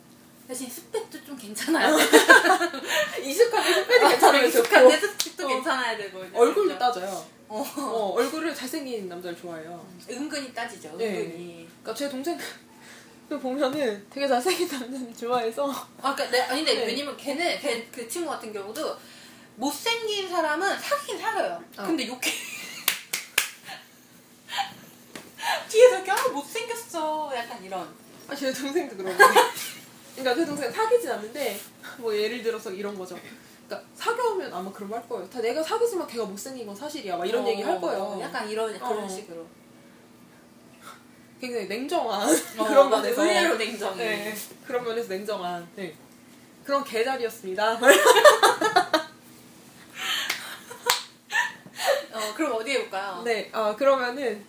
대신 스펙도 좀 괜찮아야 돼. 익숙한데 스펙이 괜찮으면 익숙한데 스펙도 어. 괜찮아야 되고. 얼굴도 진짜. 따져요 어. 어, 얼굴을 잘생긴 남자를 좋아해요 은근히 따지죠. 네. 은근히. 그러니까 제 동생 그 보면은 되게 잘생긴 남자를 좋아해서 아, 그러니까 내, 아니 근데 네. 왜냐면 걔는 걔 그 친구 같은 경우도 못생긴 사람은 사귀긴 사귀어요. 어. 근데 욕해. 뒤에서 이렇게 아 못생겼어. 약간 이런. 아, 제 동생도 그러고 그러니까 제 동생 사귀진 않는데 뭐 예를 들어서 이런 거죠 그러니까 사귀어오면 아마 그런 말할 거예요 다 내가 사귀지만 걔가 못생긴 건 사실이야 막 이런 어, 얘기 할 거예요 어, 약간 이런 그런 어. 식으로. 굉장히 냉정한 어, 그런 맞아. 면에서 의외로 냉정해. 네, 그런 면에서 냉정한 네. 그런 개자리였습니다. 어, 그럼 어디 해볼까요? 네, 아 그러면은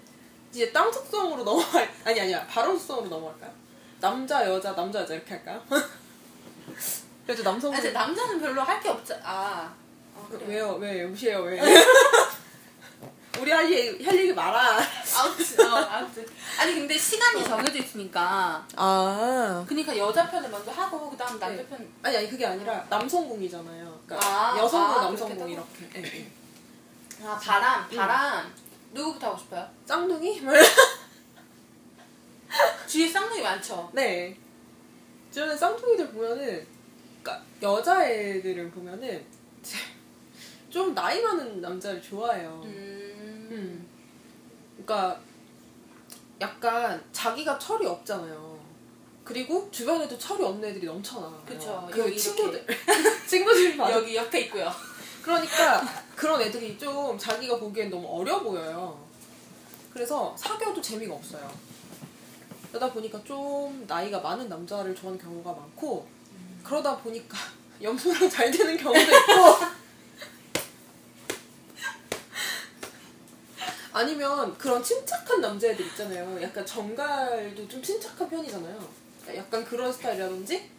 이제 땅 속성으로 넘어갈 아니 아니야 발언 속성으로 넘어갈까요? 남자 여자 남자 여자 이렇게 할까요? 그래도 남성 아, 근데 남자는 별로 할 게 없자. 아. 어, 그래. 왜요 왜 무시해요 왜? 우리 할 얘기 할 얘기 많아. 아무튼, 어, 아무튼. 아니 근데 시간이 정해져 있으니까. 아 그러니까 여자 편을 먼저 하고 그 다음 남자 네. 편. 아니 아니 그게 아니라 남성공이잖아요. 그러니까 아, 여성공 아, 남성공 이렇게. 예, 예. 아 바람, 바람. 누구부터 하고 싶어요? 쌍둥이? 주위에 쌍둥이 많죠. 네. 저는 쌍둥이들 보면은, 그니까, 여자애들을 보면은, 좀 나이 많은 남자를 좋아해요. 음. 음. 그니까, 약간 자기가 철이 없잖아요. 그리고 주변에도 철이 없는 애들이 넘쳐나. 그쵸. 그 여기 친구들. 친구들이 많아. 여기 옆에 있고요. 그러니까 그런 애들이 좀 자기가 보기엔 너무 어려 보여요. 그래서 사귀어도 재미가 없어요. 그러다 보니까 좀 나이가 많은 남자를 좋아하는 경우가 많고 그러다 보니까 염소랑 잘 되는 경우도 있고 아니면 그런 침착한 남자애들 있잖아요. 약간 정갈도 좀 침착한 편이잖아요. 약간 그런 스타일이라든지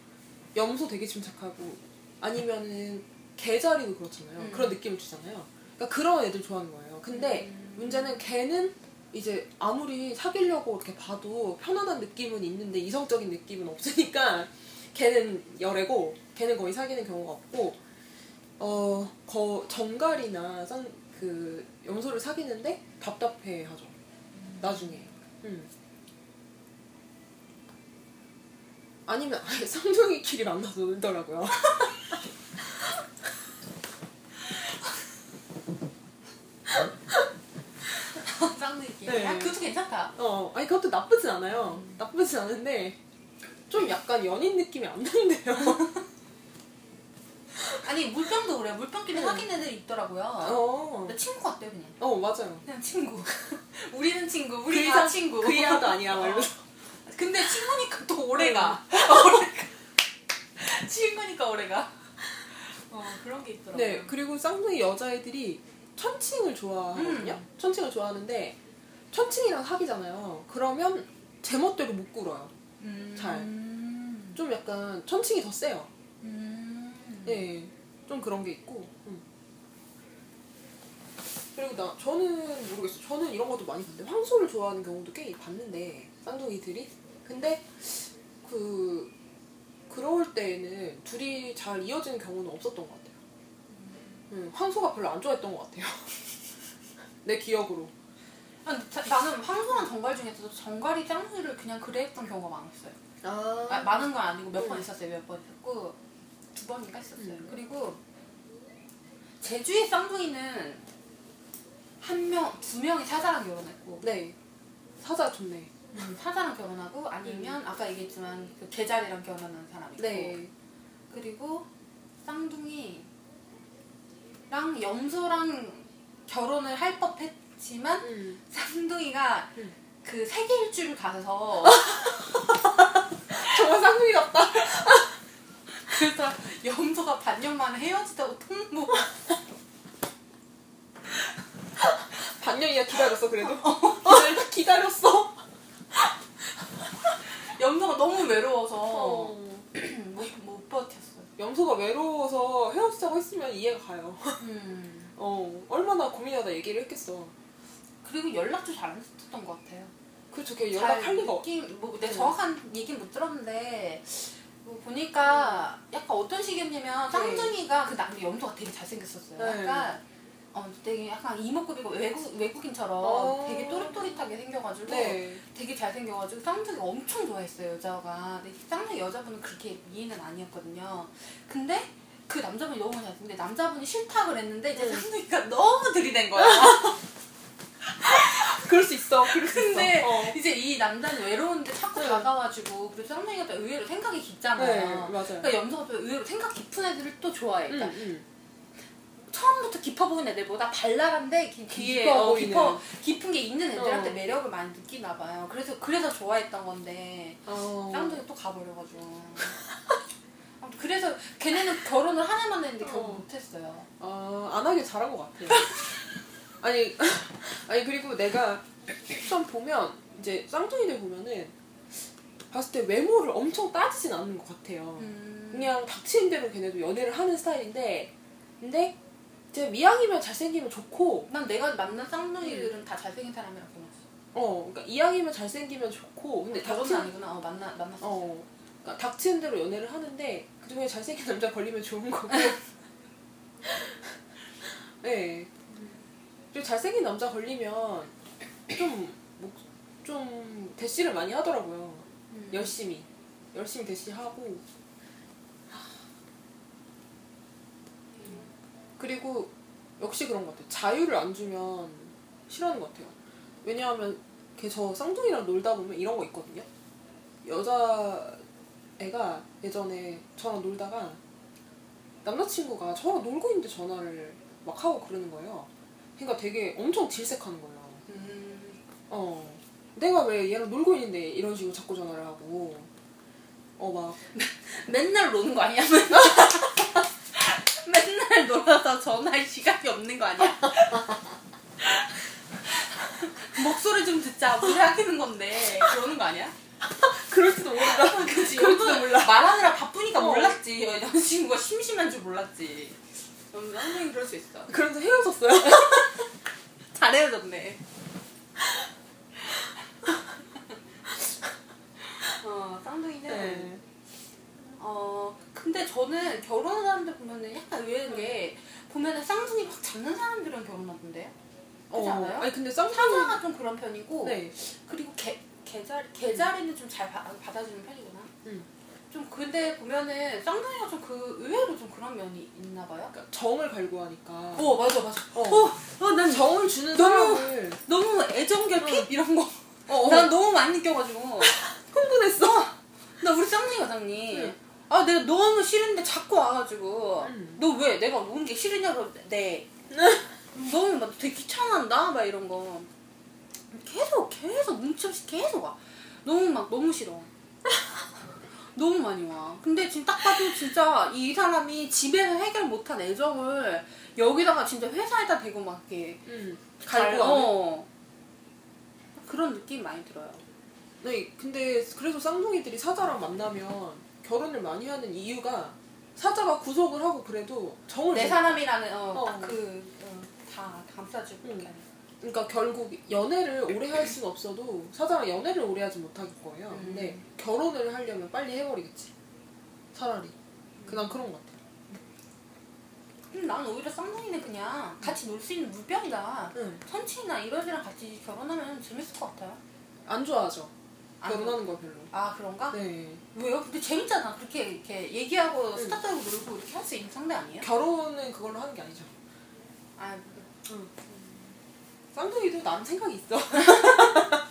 염소 되게 침착하고 아니면은 개자리도 그렇잖아요. 음. 그런 느낌을 주잖아요. 그러니까 그런 애들 좋아하는 거예요. 근데 음. 문제는 걔는 이제 아무리 사귀려고 이렇게 봐도 편안한 느낌은 있는데 이성적인 느낌은 없으니까 걔는 열애고 걔는 거의 사귀는 경우가 없고 어, 거, 정갈이나 쌍, 그 염소를 사귀는데 답답해 하죠. 나중에. 음. 아니면 아예 쌍둥이끼리 만나서 놀더라고요. 쌍둥이. 네. 아, 그것도 괜찮다. 어, 아니 그것도 나쁘진 않아요. 나쁘진 않은데 좀 약간 연인 느낌이 안 나는데요. 아니 물병도 그래. 물병끼리 응. 사귄 애들이 있더라고요. 어, 나 친구 같대 그냥. 어 맞아요. 그냥 친구. 우리는 친구. 우리 그 다 이상- 친구. 그 이하도 아니야, 막 이러면서. 어. 근데 친구니까 또 오래가. 오래가. 친구니까 오래가. 어 그런 게 있더라고요. 네, 그리고 쌍둥이 여자애들이 천칭을 좋아하거든요. 음. 천칭을 좋아하는데 천칭이랑 사귀잖아요. 그러면 제멋대로 못 굴어요. 음. 잘. 좀 약간 천칭이 더 세요. 음. 네, 좀 그런 게 있고. 음. 그리고 나 저는 모르겠어. 저는 이런 것도 많이 봤는데 황소를 좋아하는 경우도 꽤 봤는데 쌍둥이들이. 근데 그 그럴 때에는 둘이 잘 이어지는 경우는 없었던 것 같아요. 음, 황소가 별로 안 좋아했던 것 같아요. 내 기억으로. 아니, 자- 나는 황소랑 정갈 중에서도 정갈이 짱수를 그냥 그래 했던 경우가 많았어요. 아, 아, 많은 건 아니고 몇번 음. 있었어요. 몇 번 있었고 두 번인가 있었어요. 음. 그리고 제주의 쌍둥이는 한 명, 두 명이 사자랑 결혼했고 네. 사자 좋네. 음, 사자랑 결혼하고 아니면 아까 얘기했지만 그 개자리랑 결혼한 사람이 있고 네. 그리고 쌍둥이랑 염소랑 결혼을 할 법했지만 음. 쌍둥이가 음. 그 세계 일주를 가서 정말 쌍둥이 같다. 그래서 염소가 반년 만에 헤어지다고 통보 반년이나 기다렸어 그래도. 기다렸, 기다렸어. 염소가 너무 외로워서 어. 못, 못 버텼어요. 염소가 외로워서 헤어지자고 했으면 이해가 가요. 음. 어, 얼마나 고민하다 얘기를 했겠어. 그리고 연락도 잘 안 했었던 것 같아요. 그렇죠. 걔잘 연락할 리가 없. 느낌, 뭐, 내 음. 정확한 얘기는 못 들었는데 뭐 보니까 약간 어떤 식이었냐면 쌍둥이가 그 남자 염소가 되게 잘생겼었어요. 네. 약간 어 되게 약간 이목구비가 외국 외국인처럼 어. 되게 또릿또릿하게 생겨가지고 네. 되게 잘생겨가지고 쌍둥이가 엄청 좋아했어요 여자가. 근데 쌍둥이 여자분은 그렇게 미인은 아니었거든요. 근데 그 남자분이 너무 잘생겼는데 남자분이 싫다 그랬는데 이제 음. 쌍둥이가 너무 들이댄 거야. 그럴 수 있어. 그럴 수 근데 있어. 어. 이제 이 남자는 외로운데 자꾸 네. 다가와가지고 그래서 쌍둥이가 또 의외로 생각이 네, 깊잖아요. 맞아요. 그러니까 염소가 또 의외로 생각 깊은 애들을 또 좋아해. 음, 그러니까 음. 처음부터 깊어 보이는 애들보다 발랄한데 기, 뒤에 깊어 어. 깊어 깊은 게 있는 애들한테 어. 매력을 많이 느끼나 봐요. 그래서 그래서 좋아했던 건데 어. 쌍둥이 또 가버려가지고. 그래서 걔네는 결혼을 한 해만 했는데 결혼 어. 못했어요. 아, 안 하길 잘한 것 같아. 아니, 아니, 그리고 내가 좀 보면, 이제 쌍둥이들 보면은, 봤을 때 외모를 엄청 따지진 않는 것 같아요. 음. 그냥 닥치는 대로 걔네도 연애를 하는 스타일인데, 근데, 이제 미양이면 잘생기면 좋고, 난 내가 만난 쌍둥이들은 다 잘생긴 사람이랑 결혼했어. 어, 그러니까 이왕이면 잘생기면 좋고, 근데 결혼은 닥치는, 아니구나. 어 만나 만났어. 어, 그러니까 닥치는 대로 연애를 하는데, 그 중에 잘생긴 남자 걸리면 좋은 거고, 네. 그리고 잘생긴 남자 걸리면 좀, 뭐, 좀 대시를 많이 하더라고요. 음. 열심히. 열심히 대시하고. 그리고 역시 그런 것 같아요. 자유를 안 주면 싫어하는 것 같아요. 왜냐하면 걔저 쌍둥이랑 놀다 보면 이런 거 있거든요. 여자 애가 예전에 저랑 놀다가 남자친구가 저랑 놀고 있는데 전화를 막 하고 그러는 거예요. 그러니까 되게 엄청 질색하는 거예요. 음. 어. 내가 왜 얘랑 놀고 있는데 이런 식으로 자꾸 전화를 하고. 어, 막. 맨날 노는 거 아니야? 맨날 놀아서 전화할 시간이 없는 거 아니야? 목소리 좀 듣자. 우리 하기는 건데 그러는 거 아니야? 그럴지도 모른다. 그치. 그럴지도 몰라. 말하느라 바쁘니까 어. 몰랐지. 남자친구가 심심한 줄 몰랐지. 음, 쌍둥이 그럴 수 있어. 그래서 헤어졌어요. 잘 헤어졌네. 어, 쌍둥이는 네. 어 근데 저는 결혼한 사람들 보면은 약간 의외인 게 보면은 쌍둥이 확 잡는 사람들은 결혼하던데요. 그렇지 않아요? 아니, 근데 쌍둥이. 사자가 좀 그런 편이고 네. 그리고 개 개자리 개자리는 좀 잘 받아주는 편이구나. 음. 좀 근데 보면은 쌍둥이가 좀 그 의외로 좀 그런 면이 있나 봐요. 그러니까 정을 갈구하니까. 어 맞아 맞아. 어. 어, 어, 난 정을 주는 너무- 사람을 너무 애정결핍 이런 거. 어, 어. 난 너무 많이 느껴가지고. 흥분했어. 나 우리 쌍둥이 과장님. 응. 아 내가 너무 싫은데 자꾸 와가지고. 응. 너 왜? 내가 오는 게 싫으냐고 네. 너무 막 되게 귀찮아한다? 막 이런 거. 계속 계속 눈치 없이 계속 와. 너무 막 너무 싫어. 너무 많이 와. 근데 지금 딱 봐도 진짜 이 사람이 집에서 해결 못한 애정을 여기다가 진짜 회사에다 대고 막 이렇게 응. 갈- 갈구하는. 어. 그런 느낌 많이 들어요. 네, 근데 그래서 쌍둥이들이 사자랑 만나면 결혼을 많이 하는 이유가 사자가 구속을 하고 그래도 정을 내 못- 사람이라는 어, 어. 딱그다 감싸주고 응. 하는 그러니까 결국 연애를 오래 할 수는 없어도 사자랑 연애를 오래 하지 못할 거예요. 음. 근데 결혼을 하려면 빨리 해버리겠지. 차라리. 그난 그런 것 같아. 근데 나는 오히려 쌍둥이는 그냥 같이 놀 수 있는 물병이다. 응. 천친이나 이런 애랑 같이 결혼하면 재밌을 것 같아요. 안 좋아하죠. 안 결혼하는 거 별로. 아 그런가? 네. 왜요? 근데 재밌잖아. 그렇게 이렇게 얘기하고 응. 수다 떨고 놀고 이렇게 할 수 있는 상대 아니에요? 결혼은 그걸로 하는 게 아니죠. 아 쌍둥이도 난 생각이 있어.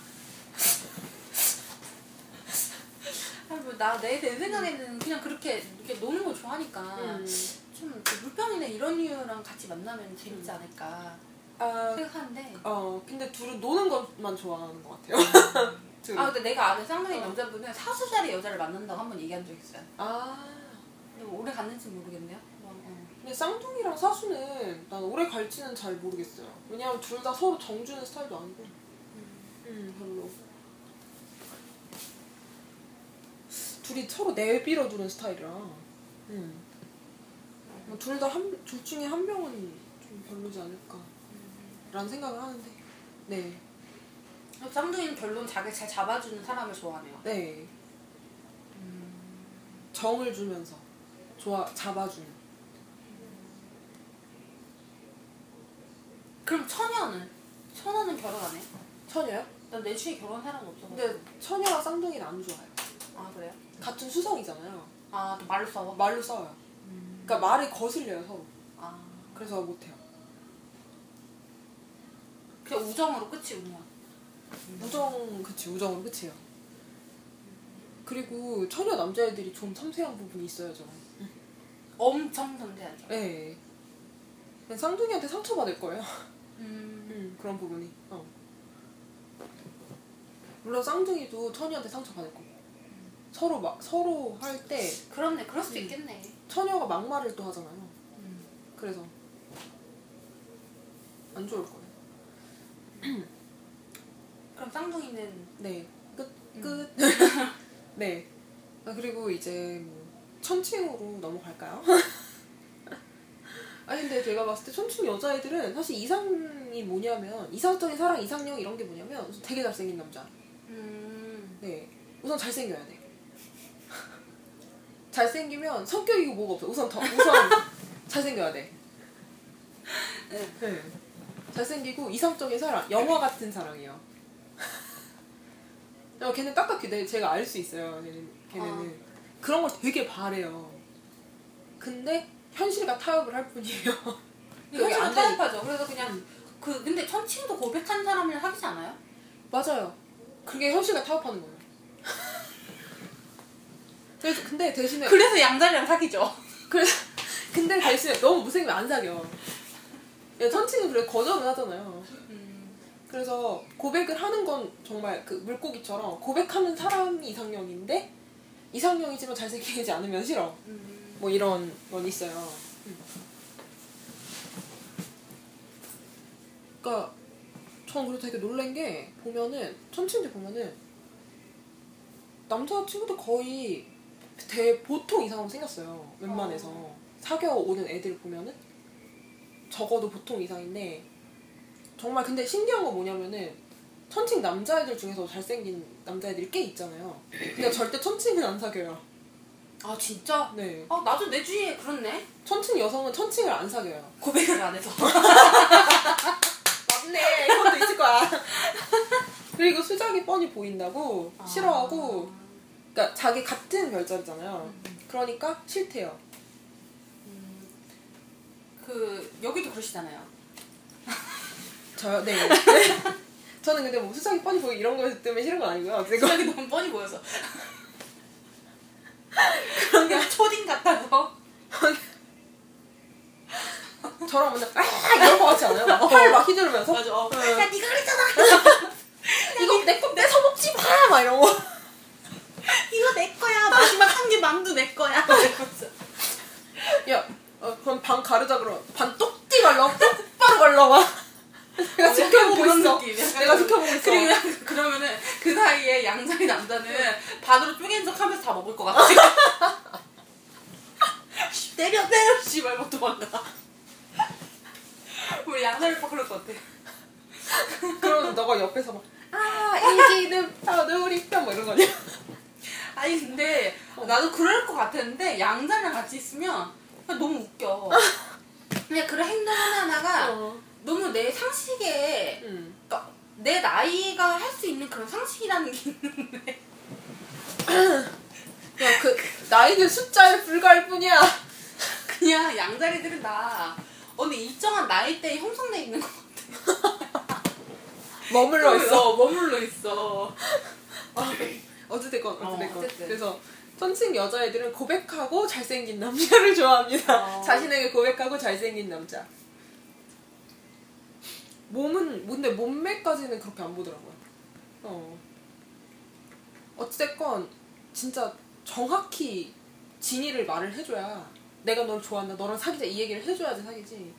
나내 내 생각에는 그냥 그렇게 이렇게 노는 걸 좋아하니까 음. 좀그 물병이나 이런 이유랑 같이 만나면 재밌지 않을까 아, 생각하는데. 어, 근데 둘은 노는 것만 좋아하는 것 같아요. 아 근데 내가 아는 쌍둥이 어. 남자분은 사수자리 여자를 만난다고 한 번 얘기한 적 있어요. 아. 근데 뭐 오래 갔는지 모르겠네요. 어, 어. 근데 쌍둥이랑 사수는 난 오래 갈지는 잘 모르겠어요. 왜냐면 둘 다 서로 정주는 스타일도 아니고. 음, 별로. 둘이 서로 내밀어 두는 스타일이라. 음. 둘다 한, 둘 중에 한 명은 좀 별로지 않을까. 라는 생각을 하는데. 네. 쌍둥이는 결론 자기 잘 잡아주는 사람을 좋아하네요. 네. 정을 주면서. 좋아, 잡아주는. 그럼 처녀는? 처녀는 결혼 안 해? 처녀요? 난 내 주위에 결혼한 사람은 없어. 근데 처녀랑 쌍둥이는 안 좋아요. 아 그래요? 같은 수성이잖아요. 아또 말로 싸워? 말로 싸워요. 그러니까 말이 거슬려요 서로. 아 그래서 못해요. 그냥 우정으로 끝이 우정. 우정 그치 우정은 끝이에요. 그리고 처녀 남자애들이 좀 섬세한 부분이 있어야죠. 엄청 섬세하죠. 네. 그냥 쌍둥이한테 상처받을 거예요. 음. 음, 그런 부분이. 어. 물론 쌍둥이도 처녀한테 상처받을 거고. 서로 막 서로 할 때 그렇네. 그럴 수도 음. 있겠네. 처녀가 막말을 또 하잖아요. 음. 그래서 안 좋을 거예요. 그럼 쌍둥이는 네. 끝, 끝. 네. 아, 그리고 이제 뭐, 천칭으로 넘어갈까요? 아니, 근데 제가 봤을 때 천칭 여자애들은 사실 이상이 뭐냐면, 이상적인 사랑, 이상형 이런 게 뭐냐면, 우선 되게 잘생긴 남자. 음. 네. 우선 잘생겨야 돼. 잘생기면 성격이고 뭐가 없어. 우선 더, 우선 잘생겨야 돼. 네. 네. 잘생기고 이상적인 사랑, 영화 같은 사랑이에요. 야, 걔는 딱딱히 내, 제가 알 수 있어요. 걔는, 걔네는. 그런 걸 되게 바래요. 근데 현실과 타협을 할 뿐이에요. 안안 되니까. 타협하죠. 그래서 그냥 그 근데 천칭도 고백한 사람이랑 사귀지 않아요? 맞아요. 그게 현실과 타협하는 거예요. 그래서 근데 대신에 그래서 양자리랑 사귀죠. 그래서 근데 대신에 너무 무생면 안 사겨. 야, 천칭은 그래 거절을 하잖아요. 음. 그래서 고백을 하는 건 정말 그 물고기처럼 고백하는 사람이 이상형인데 이상형이지만 잘생기지 않으면 싫어. 음. 뭐 이런 건 있어요. 그러니까 전 그래서 되게 놀란 게 보면은 천칭들 보면은 남자 친구들 거의 대 보통 이상으로 생겼어요. 웬만해서 사겨 오는 애들 보면은 적어도 보통 이상인데 정말 근데 신기한 건 뭐냐면은 천칭 남자애들 중에서 잘생긴 남자애들이 꽤 있잖아요. 근데 절대 천칭은 안 사겨요. 아 진짜? 네. 아 나도 내 주위에 그렇네. 천칭 여성은 천칭을 안 사겨요. 고백을 안 해서. 맞네. 이것도 있을 거야. 그리고 수작이 뻔히 보인다고 아. 싫어하고 그러니까 자기 같은 별자리잖아요. 그러니까 싫대요. 그 여기도 그러시잖아요. 저요? 네. 저는 근데 뭐 수상이 뻔히 보이 이런 거 때문에 싫은 건 아니고요. 생각이 너무 뻔히 보여서. 그런 게 초딩 같아서. 저랑 맨날 아 이런 거 같지 않아요? 막 팔막 휘두르면서 맞아. 어. 응. 야 네가 그랬잖아. 이거 내거 뺏어 먹지 마! 막 이런 거. 이거 내 거야. 마지막 한개 만두 내 거야. 야, 어, 그럼 반 가르자 그럼 반 똑띠 갈라 똑바로 갈라봐. 내가 지켜보고 있어. 내가 그- 지켜보고 있어. 그리고 그러면은 그 사이에 양자리 남자는 반으로 쪼갠 척 하면서 다 먹을 것 같아. 씨, 때려 때려 씨발 못 도망가. 우리 양자리 오빠 그럴 것 같아. 그러면 너가 옆에서 막, 아, 이기는 파도리 편, 뭐 이런 거 아니야? 아니 근데 나도 그럴 것 같았는데 양자리랑 같이 있으면 너무 웃겨. 그냥 그런 행동 하나하나가 어. 너무 내 상식에 응. 그러니까 내 나이가 할 수 있는 그런 상식이라는 게 있는데 야, 그, 나이는 숫자에 불과할 뿐이야. 그냥 양자리들은 다 어느 일정한 나이대에 형성돼 있는 것 같아. 머물러 있어. 어, 머물러 있어. 어찌됐건, 어찌됐건. 어. 그래서, 천칭 여자애들은 고백하고 잘생긴 남자를 좋아합니다. 어. 자신에게 고백하고 잘생긴 남자. 몸은, 근데 몸매까지는 그렇게 안 보더라고요. 어. 어찌됐건, 진짜 정확히 진이를 말을 해줘야 내가 널 좋아한다, 너랑 사귀자 이 얘기를 해줘야지 사귀지.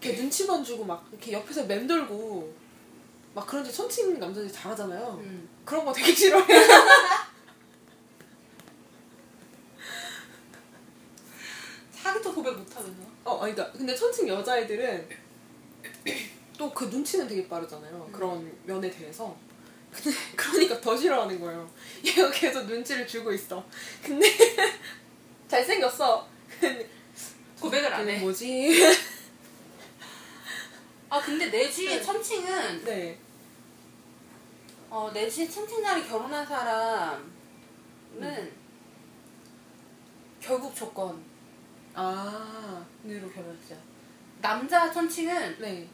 걔 눈치만 주고 막 이렇게 옆에서 맴돌고 막 그런데 천칭 남자들이 잘하잖아요. 음. 그런 거 되게 싫어해. 사기도 고백 못하면서. 어, 아니, 그러니까 근데 천칭 여자애들은 또 그 눈치는 되게 빠르잖아요. 그런 면에 대해서. 근데 그러니까 더 싫어하는 거예요. 얘가 계속 눈치를 주고 있어. 근데 잘생겼어. 근데 고백을 안 해. 뭐지? 아 근데 내 주위에 네. 천칭은 네. 어, 내 주위에 천칭날이 결혼한 사람은 음. 결국 조건으로 아, 결혼했어요. 남자 천칭은 네.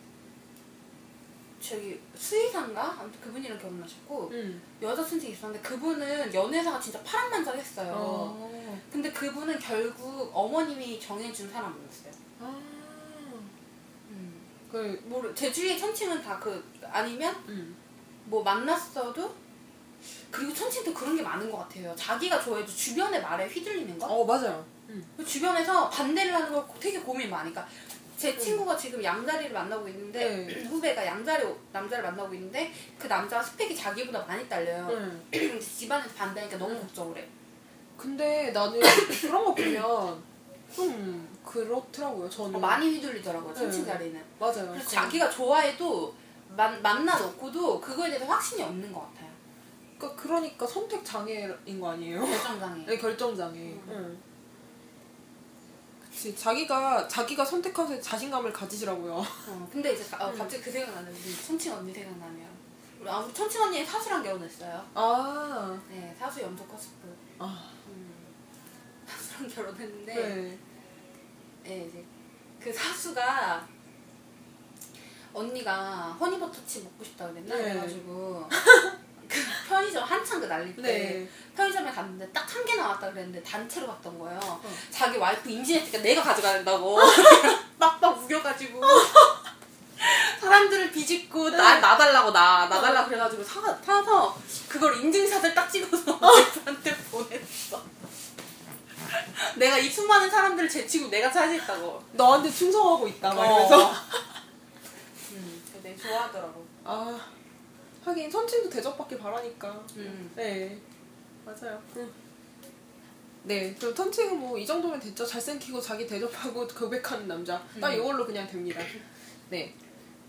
저기 수의사인가? 아무튼 그분이랑 결혼하셨고 음. 여자 천칭이 있었는데 그분은 연애사가 진짜 파란만장했어요. 어. 근데 그분은 결국 어머님이 정해준 사람이었어요. 아. 음. 그, 뭐, 제 주위에 천칭은 다 그, 아니면 음. 뭐 만났어도 그리고 천칭도 그런 게 많은 것 같아요. 자기가 좋아해도 주변의 말에 휘둘리는 거? 어, 맞아요. 음. 주변에서 반대를 하는 걸 되게 고민 많이. 그러니까 제 친구가 지금 양자리를 만나고 있는데 네. 후배가 양자리 남자를 만나고 있는데 그 남자가 스펙이 자기보다 많이 딸려요. 음. 근데 집안에서 반대하니까 너무 음. 걱정을 해. 근데 나는 그런 거 보면 좀 그렇더라고요. 저는 어, 많이 휘둘리더라고요. 천칭 네. 자리는. 맞아요. 그래서 그- 자기가 좋아해도 만, 만나 놓고도 그거에 대해서 확신이 없는 것 같아요. 그러니까, 그러니까 선택 장애인 거 아니에요? 결정장애. 네, 결정 장애. 음. 응. 그치 자기가 자기가 선택하서 자신감을 가지시라고요. 어, 근데 이제 가- 어, 음. 갑자기 그 생각나네. 우리 천칭 언니 생각나네요. 우리, 아, 우리 천칭 언니 사수랑 결혼했어요. 아, 네, 사수 염소 커스프. 아, 음, 사수랑 결혼했는데, 네. 네, 이제 그 사수가 언니가 허니버터칩 먹고 싶다 그랬나? 네. 그래가지고 그 편의점 한창 그 날릴 때 네. 편의점에 갔는데 딱 한 개 나왔다 그랬는데 단체로 갔던 거예요. 자기 와이프 임신했으니까 내가 가져가야 된다고 빡빡 우겨가지고 사람들을 비집고 나, 나달라고 나 나달라 그래가지고 사, 사서 그걸 인증샷을 딱 찍어서 와이프한테 보냈어. 내가 이 수많은 사람들을 제치고 내가 차지했다고. 너한테 충성하고 있다. 막 어. 이러면서. 음, 되게 좋아하더라고. 아, 하긴 선친도 대접받길 바라니까. 음. 네, 맞아요. 응. 네, 그럼 선칭은 뭐 이 정도면 됐죠. 잘생기고 자기 대접하고 고백하는 남자. 딱 음. 이걸로 그냥 됩니다. 네.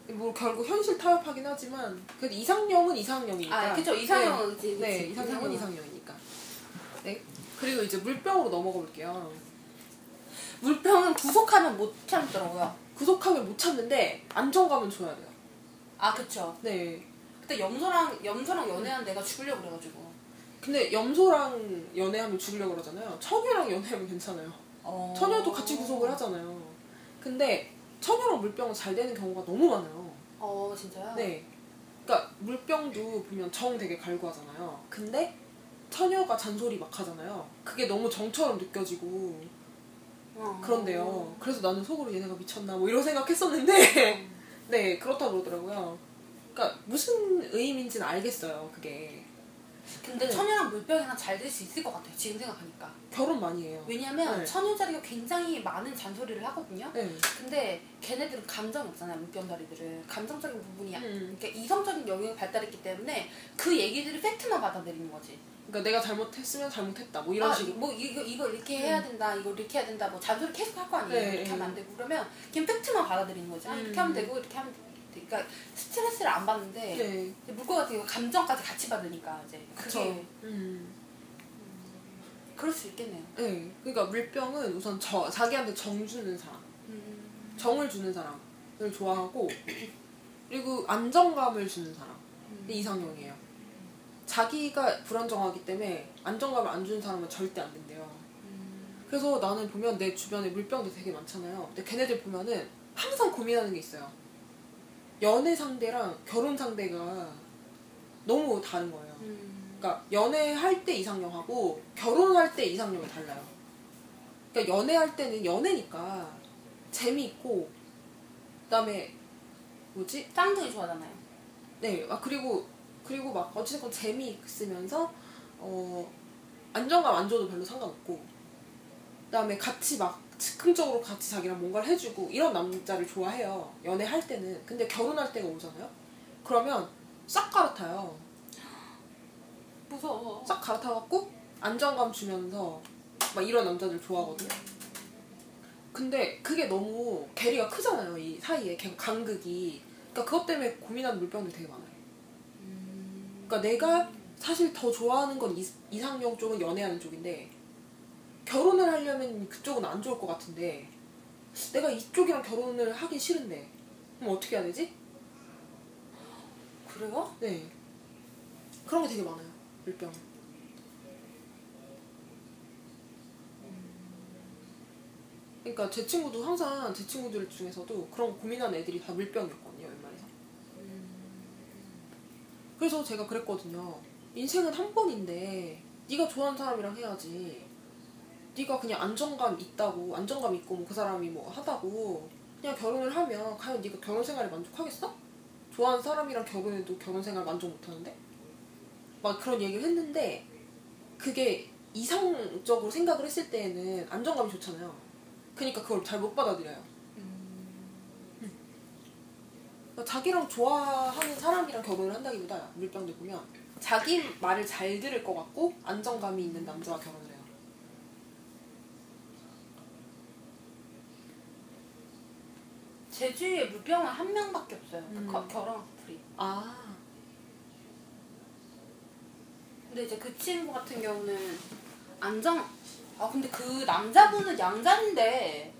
뭐 결국 현실 타협하긴 하지만 그래도 이상형은 이상형이니까. 아, 그쵸. 이상형은 네, 그치. 이상형은 이상형은. 이상형이니까. 네. 그리고 이제 물병으로 넘어가 볼게요. 물병은 구속하면 못 참더라고요. 구속하면 못 참는데 안정감은 줘야 돼요. 아, 그쵸. 네. 그때 염소랑, 염소랑 연애한 내가 죽으려고 그래가지고. 근데 염소랑 연애하면 죽으려고 그러잖아요. 처녀랑 연애하면 괜찮아요. 어. 처녀도 같이 구속을 하잖아요. 근데 처녀랑 물병은 잘 되는 경우가 너무 많아요. 어 진짜요? 네. 그러니까 물병도 보면 정 되게 갈구하잖아요. 근데 처녀가 잔소리 막 하잖아요. 그게 너무 정처럼 느껴지고 어. 그런데요. 그래서 나는 속으로 얘네가 미쳤나 뭐 이런 생각했었는데 네 그렇다고 그러더라고요. 그러니까 무슨 의미인지는 알겠어요. 그게 근데 네. 처녀랑 물병이랑 잘 될 수 있을 것 같아요. 지금 생각하니까. 결혼 많이 해요. 왜냐면 네. 처녀자리가 굉장히 많은 잔소리를 하거든요. 네. 근데 걔네들은 감정이 없잖아요. 물병자리들은 감정적인 부분이 음. 그러니까 이성적인 영역이 발달했기 때문에 그 얘기들을 팩트만 받아들이는 거지. 그러니까 내가 잘못했으면 잘못했다 뭐 이런 아, 식으로. 뭐 이거 이거 이렇게 해야 된다. 이거 이렇게 해야 된다. 뭐 잔소리 계속 할 거 아니에요. 네, 이렇게 네. 하면 안 되고 그러면 그냥 팩트만 받아들이는 거지. 아, 이렇게 음. 하면 되고 이렇게 하면 돼. 그러니까 스트레스를 안 받는데 네. 이제 물고 같은 경우 감정까지 같이 받으니까 이제 그게 그쵸. 음. 그럴 수 있겠네요. 네. 그러니까 물병은 우선 저 자기한테 정 주는 사람, 음. 정을 주는 사람을 좋아하고 그리고 안정감을 주는 사람. 음. 이상형이에요. 자기가 불안정하기 때문에 안정감을 안 주는 사람은 절대 안 된대요. 음. 그래서 나는 보면 내 주변에 물병들 되게 많잖아요. 근데 걔네들 보면은 항상 고민하는 게 있어요. 연애 상대랑 결혼 상대가 너무 다른 거예요. 음. 그러니까 연애할 때 이상형하고 결혼할 때 이상형이 달라요. 그러니까 연애할 때는 연애니까 재미있고 그다음에 뭐지? 쌍둥이 좋아하잖아요. 네, 아 그리고 그리고 막 어찌됐건 재미있으면서 어 안정감 안 줘도 별로 상관없고 그다음에 같이 막 즉흥적으로 같이 자기랑 뭔가를 해주고 이런 남자를 좋아해요. 연애할 때는 근데 결혼할 때가 오잖아요. 그러면 싹 갈아타요. 무서워. 싹 갈아타갖고 안정감 주면서 막 이런 남자들 좋아하거든요. 근데 그게 너무 괴리가 크잖아요. 이 사이에 갱- 간극이. 그러니까 그것 때문에 고민하는 물병들이 되게 많아요. 그러니까 내가 사실 더 좋아하는 건 이- 이상형 쪽은 연애하는 쪽인데 결혼을 하려면 그쪽은 안 좋을 것 같은데 내가 이쪽이랑 결혼을 하기 싫은데 그럼 어떻게 해야 되지? 그래요? 네. 그런 게 되게 많아요. 물병. 그러니까 제 친구도 항상 제 친구들 중에서도 그런 고민하는 애들이 다 물병이었거든요, 웬만해서. 그래서 제가 그랬거든요. 인생은 한 번인데 네가 좋아하는 사람이랑 해야지. 네가 그냥 안정감 있다고, 안정감 있고 뭐 그 사람이 뭐 하다고 그냥 결혼을 하면 과연 네가 결혼 생활에 만족하겠어? 좋아하는 사람이랑 결혼해도 결혼 생활 만족 못 하는데? 막 그런 얘기를 했는데 그게 이성적으로 생각을 했을 때에는 안정감이 좋잖아요. 그러니까 그걸 잘 못 받아들여요. 음. 그러니까 자기랑 좋아하는 사람이랑 결혼을 한다기보다 물병들 보면 자기 말을 잘 들을 것 같고 안정감이 있는 남자와 결혼을 해요. 제 주위에 물병은 한 명밖에 없어요. 음. 거- 결혼 커플이. 아, 근데 이제 그 친구 같은 경우는 안정. 아 근데 그 남자분은 양자인데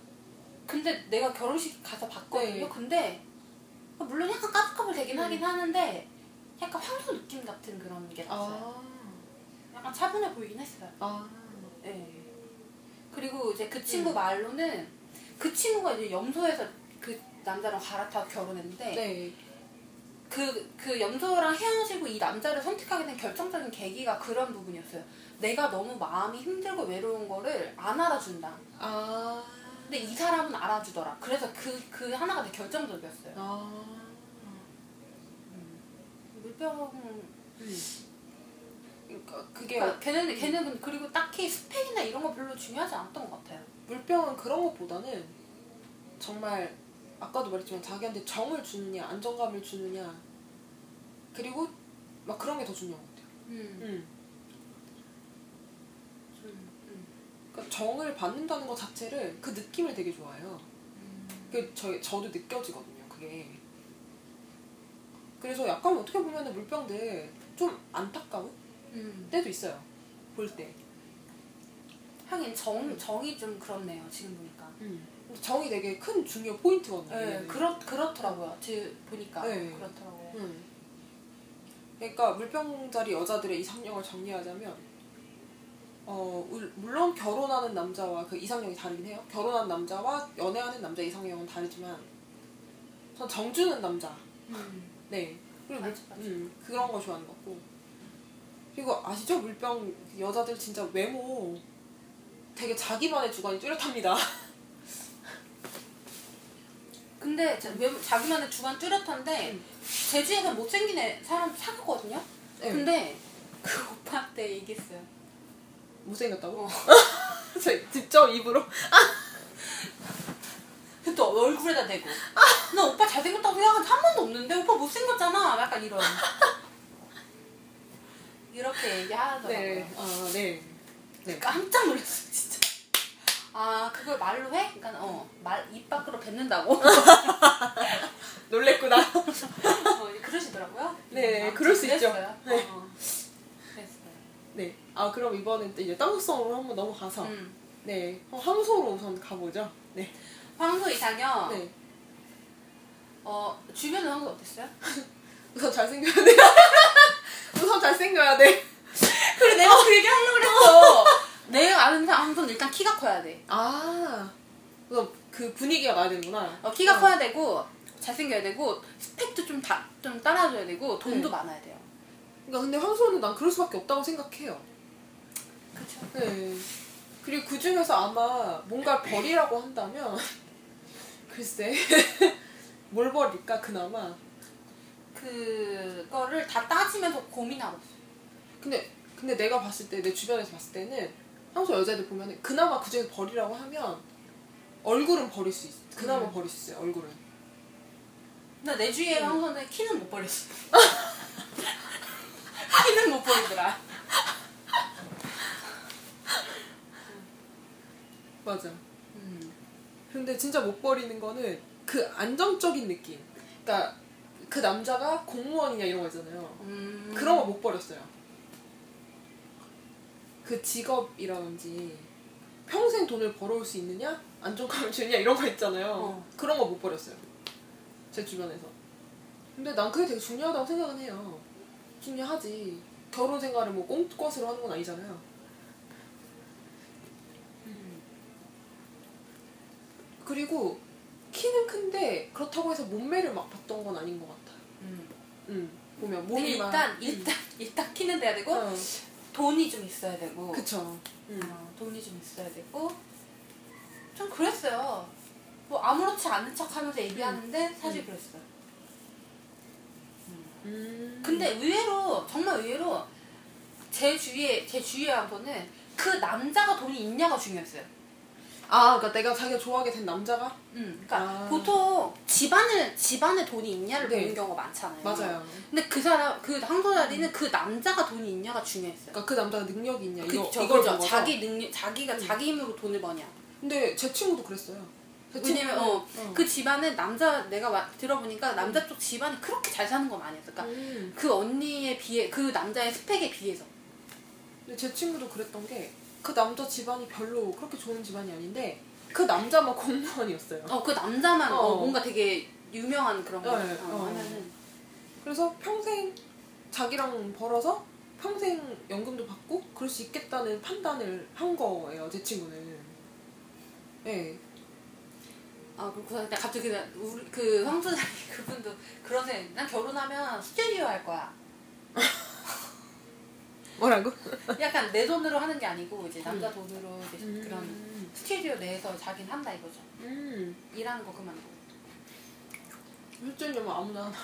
근데 내가 결혼식 가서 봤거든요. 네. 근데 아, 물론 약간 까불까불 되긴 음. 하긴 하는데 약간 황소 느낌 같은 그런 게 났어요. 아, 약간 차분해 보이긴 했어요. 아, 네. 그리고 이제 그 친구 음. 말로는 그 친구가 이제 염소에서 그 남자랑 갈아타고 결혼했는데 네. 그, 그 염소랑 헤어지고 이 남자를 선택하게 된 결정적인 계기가 그런 부분이었어요. 내가 너무 마음이 힘들고 외로운 거를 안 알아준다. 아, 근데 이 사람은 알아주더라. 그래서 그, 그 하나가 되게 결정적이었어요. 아, 물병. 음. 그러니까 그게 그러니까 걔는, 걔는 그리고 딱히 스펙이나 이런 거 별로 중요하지 않았던 것 같아요. 물병은 그런 것보다는 정말 아까도 말했지만 자기한테 정을 주느냐 안정감을 주느냐 그리고 막 그런 게 더 중요한 것 같아요. 음. 음. 음. 음. 그러니까 정을 받는다는 것 자체를 그 느낌을 되게 좋아해요. 그 저, 저도 느껴지거든요. 그게. 그래서 약간 어떻게 보면 물병들 좀 안타까운 음. 때도 있어요. 볼 때. 하긴 정, 정이 좀 그렇네요. 지금 보니까. 근데 정이 되게 큰 중요 포인트거든요. 네. 그렇, 그렇더라고요. 지금 보니까. 네. 그렇더라고요. 음. 그러니까 물병자리 여자들의 이상형을 정리하자면 어 울- 물론 결혼하는 남자와 그 이상형이 다르긴 해요. 결혼한 남자와 연애하는 남자 이상형은 다르지만 전 정주는 남자. 네. 그리고 물- 맞아, 맞아. 음, 그런 거 좋아하는 것 같고. 그리고 아시죠? 물병 여자들 진짜 외모 되게 자기만의 주관이 뚜렷합니다. 근데 자, 자기만의 주관 뚜렷한데 음. 제주에서 못생긴 애 사람 사귀었거든요. 네. 근데 그 오빠한테 얘기했어요. 못생겼다고? 제 직접 입으로 또 얼굴에다 대고. 나 오빠 잘생겼다고 생각한 적한 번도 없는데 오빠 못생겼잖아. 약간 이런. 이렇게 얘기하더라고요. 네. 아, 네. 네. 깜짝 놀랐어요, 진짜. 아, 그걸 말로 해? 그러니까 어, 말입 밖으로 뱉는다고. 놀랬구나. 어, 그러시더라고요. 네, 아무튼 그럴 수 있죠. 그랬어요. 네. 어, 그랬어요. 네. 아, 그럼 이번엔 또 이제 땅속성으로 한번 넘어가서 음. 네. 어, 황소로 우선 가보죠. 네. 황소 이상형. 네. 어, 주변에 황소 어땠어요? 우선 잘생겨야 돼. 우선 잘생겨야 돼. 그래, 내가 그 얘기 하려고 그랬어. 내가 아는 황소는 일단 키가 커야 돼. 아. 그 분위기가 나야 되는구나. 어, 키가 커야 되고, 잘생겨야 되고, 스펙도 좀, 다, 좀 따라줘야 되고, 돈도 네. 많아야 돼요. 그러니까 근데 황소는 난 그럴 수밖에 없다고 생각해요. 그쵸. 네. 그리고 그 중에서 아마 뭔가 버리라고 한다면 글쎄 뭘 버릴까 그나마. 그거를 다 따지면서 고민하고 있어요. 근데 근데 내가 봤을 때 내 주변에서 봤을 때는 황소 여자애들 보면 그나마 그 중에 버리라고 하면 얼굴은 버릴 수 있어. 그나마 음. 버릴 수 있어요. 얼굴은. 근데 내 주위에 음. 황소는 키는 못 버렸어. 키는 못 버리더라. 맞아. 음. 근데 진짜 못 버리는 거는 그 안정적인 느낌. 그러니까 그 남자가 공무원이냐 이런 거 있잖아요. 음. 그런 거 못 버렸어요. 그 직업이라든지 평생 돈을 벌어올 수 있느냐 안정감을 주느냐 이런 거 있잖아요. 어. 그런 거 못 버렸어요. 제 주변에서. 근데 난 그게 되게 중요하다고 생각은 해요. 중요하지. 결혼 생활을 뭐 꽁것으로 하는 건 아니잖아요. 음. 그리고 키는 큰데 그렇다고 해서 몸매를 막 봤던 건 아닌 것 같아. 음. 음 보면 몸이 일단 막, 일단 일단 키는 돼야 되고 어, 돈이 좀 있어야 되고. 그쵸. 음. 어, 돈이 좀 있어야 되고. 좀 그랬어요. 뭐 아무렇지 않은 척하면서 얘기하는데 사실 음. 그랬어요. 음. 근데 의외로 정말 의외로 제 주위에 제 주위에 한 분은 그 남자가 돈이 있냐가 중요했어요. 아, 그러니까 내가 자기가 좋아하게 된 남자가 음, 그러니까 아. 보통 집안에 집안에 돈이 있냐를 네. 보는 경우가 많잖아요. 맞아요. 근데 그 사람 그 항소자리는 그 남자가 돈이 있냐가 중요했어요. 그러니까 그 남자가 능력이 있냐 이거 그쵸, 이걸? 자기 능력, 자기가 음. 자기 힘으로 돈을 버냐. 근데 제 친구도 그랬어요. 제 왜냐면 어, 어. 그 집안은 남자 내가 와- 들어보니까 남자 쪽 집안이 그렇게 잘 사는 건 아니었어. 그러니까 음. 그 언니에 비해 그 남자의 스펙에 비해서. 근데 제 친구도 그랬던 게 그 남자 집안이 별로 그렇게 좋은 집안이 아닌데 그 남자만 공무원이었어요. 어 그 남자만 어, 어. 뭔가 되게 유명한 그런 거 네, 어, 어. 하면은 그래서 평생 자기랑 벌어서 평생 연금도 받고 그럴 수 있겠다는 판단을 한 거예요. 제 친구는. 네. 아 그리고 근데 갑자기 그냥 우리 그 황소자리 그분도 그런 생각. 난 결혼하면 스튜디오 할 거야. 뭐라고? 약간 내 돈으로 하는 게 아니고 이제 남자 음. 돈으로 이제 음. 그런 스튜디오 내에서 자기는 한다 이거죠. 음. 일하는 거 그만두고. 실제냐면 아무나 하나.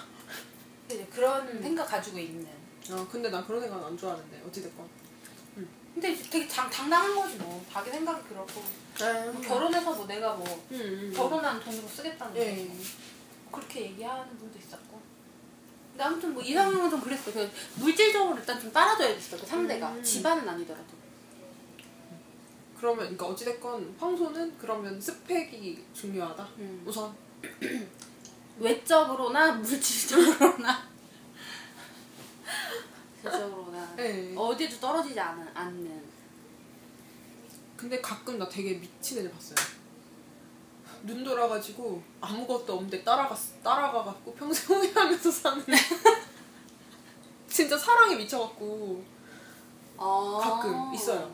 이제 그런 음. 생각 가지고 있는. 아 근데 난 그런 생각 안 좋아하는데 어찌됐건. 근데 이제 되게 당, 당당한 거지 뭐. 자기 생각이 그렇고. 뭐 결혼해서 뭐 내가 뭐 음, 음. 결혼한 돈으로 쓰겠다는 거. 예. 그렇게 얘기하는 분도 있었고. 근데 아무튼 뭐 이상형은 좀 그랬어. 그 물질적으로 일단 좀 따라줘야 됐어. 그 상대가. 음. 집안은 아니더라도. 그러면 그러니까 어찌됐건 황소는 그러면 스펙이 중요하다. 음. 우선. 외적으로나 물질적으로나. 질적으로나. 네. 어디도 떨어지지 않은, 않는. 근데 가끔 나 되게 미친 애들 봤어요. 눈 돌아가지고 아무것도 없는데 따라가 따라가갖고 평생 후회하면서 사는. 진짜 사랑에 미쳐갖고 아. 가끔 있어요.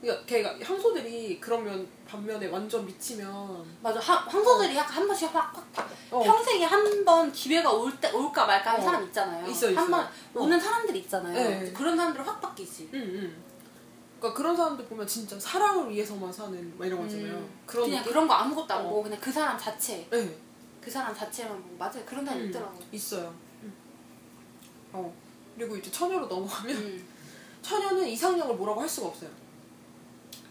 그러니까 걔가 향소들이 그러면 반면에 완전 미치면 맞아. 하, 황소들이 약간 한 번씩 확, 확, 어. 평생에 한 번 기회가 올 때, 올까 말까 하는 어. 사람 있잖아요. 있어, 있어. 한번 어. 오는 사람들 있잖아요. 네. 그런 사람들 확 바뀌지. 응, 응. 그러니까 그런 사람들 보면 진짜 사랑을 위해서만 사는 막 이런 거 있잖아요. 음, 그런 그냥? 그런 거 아무것도 안 어. 보고 그냥 그 사람 자체, 네. 그 사람 자체만 보고 맞아요. 그런 사람 음, 있더라고. 있어요. 음. 어. 그리고 이제 처녀로 넘어가면 음. 처녀는 이상형을 뭐라고 할 수가 없어요.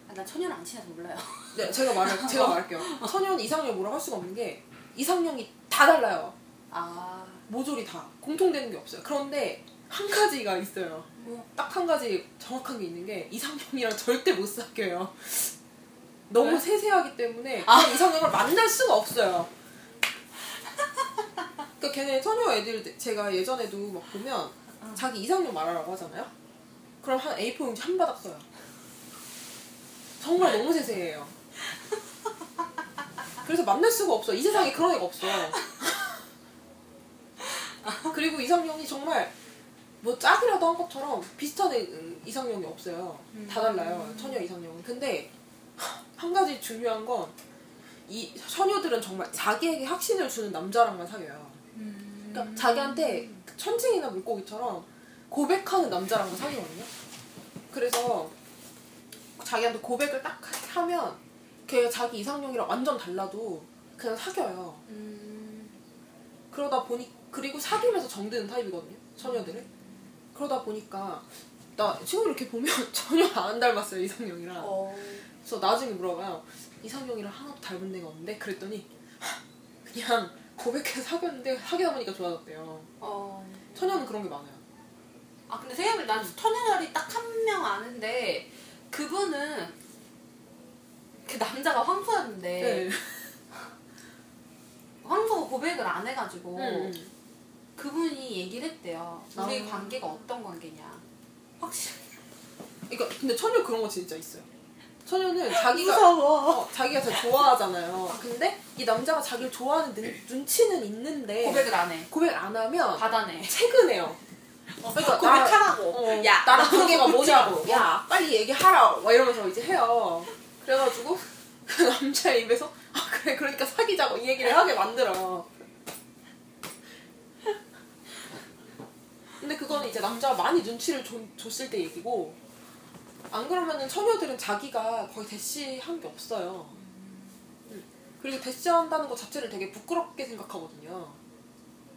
아, 난 천연을 안 친해서 몰라요. 네, 제가 말할 제가 말할게요. 처녀는 이상형 뭐라고 할 수가 없는 게 이상형이 다 달라요. 아, 모조리 다 공통되는 게 없어요. 그런데 한 가지가 있어요. 뭐? 딱 한 가지 정확한 게 있는 게 이상형이랑 절대 못 사귀어요. 너무 왜? 세세하기 때문에 아. 그냥 이상형을 만날 수가 없어요. 그러니까 걔네 처녀 애들 제가 예전에도 막 보면 자기 이상형 말하라고 하잖아요. 그럼 한 A4 용지 한 바닥 써요. 정말 너무 세세해요. 그래서 만날 수가 없어. 이 세상에 그런 애가 없어. 그리고 이상형이 정말 뭐 짝이라도 한 것처럼 비슷한 애, 음, 이상형이 없어요. 다 달라요. 처녀 이상형은. 근데 한 가지 중요한 건 이 처녀들은 정말 자기에게 확신을 주는 남자랑만 사귀어요. 음. 그러니까 자기한테 천칭이나 물고기처럼 고백하는 남자랑만 사귀거든요. 그래서 자기한테 고백을 딱 하면 걔가 자기 이상형이랑 완전 달라도 그냥 사귀어요. 음, 그러다 보니 그리고 사귀면서 정드는 타입이거든요. 처녀들은. 그러다 보니까 나 친구 이렇게 보면 전혀 안 닮았어요 이상형이랑. 어, 그래서 나중에 물어봐요. 이상형이랑 하나도 닮은 데가 없는데 그랬더니 그냥 고백해서 사귀었는데 사귀다 보니까 좋아졌대요. 어. 처녀는 그런 게 많아요. 아 근데 생각해보면 난 천연열이 딱 한 명 아는데 그분은 그 남자가 황소였는데 네. 황소가 고백을 안 해가지고 음. 그분이 얘기를 했대요. 우리 아. 관계가 어떤 관계냐. 확실히 그러니까 근데 처녀 그런 거 진짜 있어요. 처녀는 자기가 무서워. 어, 자기가 진짜 좋아하잖아요. 근데 이 남자가 자기를 좋아하는 눈, 눈치는 있는데 고백을 안 해. 고백을 안 하면 받아내. 퇴근해요. 그러니까 고백하라고. 나, 어, 야, 나랑 나 그거 관계가 뭐냐고. 묻자고. 야, 빨리 얘기하라. 막 이러면서 이제 해요. 그래가지고 그 남자의 입에서 아 그래 그러니까 사귀자고 이 얘기를 하게 만들어. 근데 그거는 이제 남자가 많이 눈치를 줬, 줬을 때 얘기고 안 그러면은 처녀들은 자기가 거의 대시한 게 없어요. 음. 그리고 대시한다는 것 자체를 되게 부끄럽게 생각하거든요.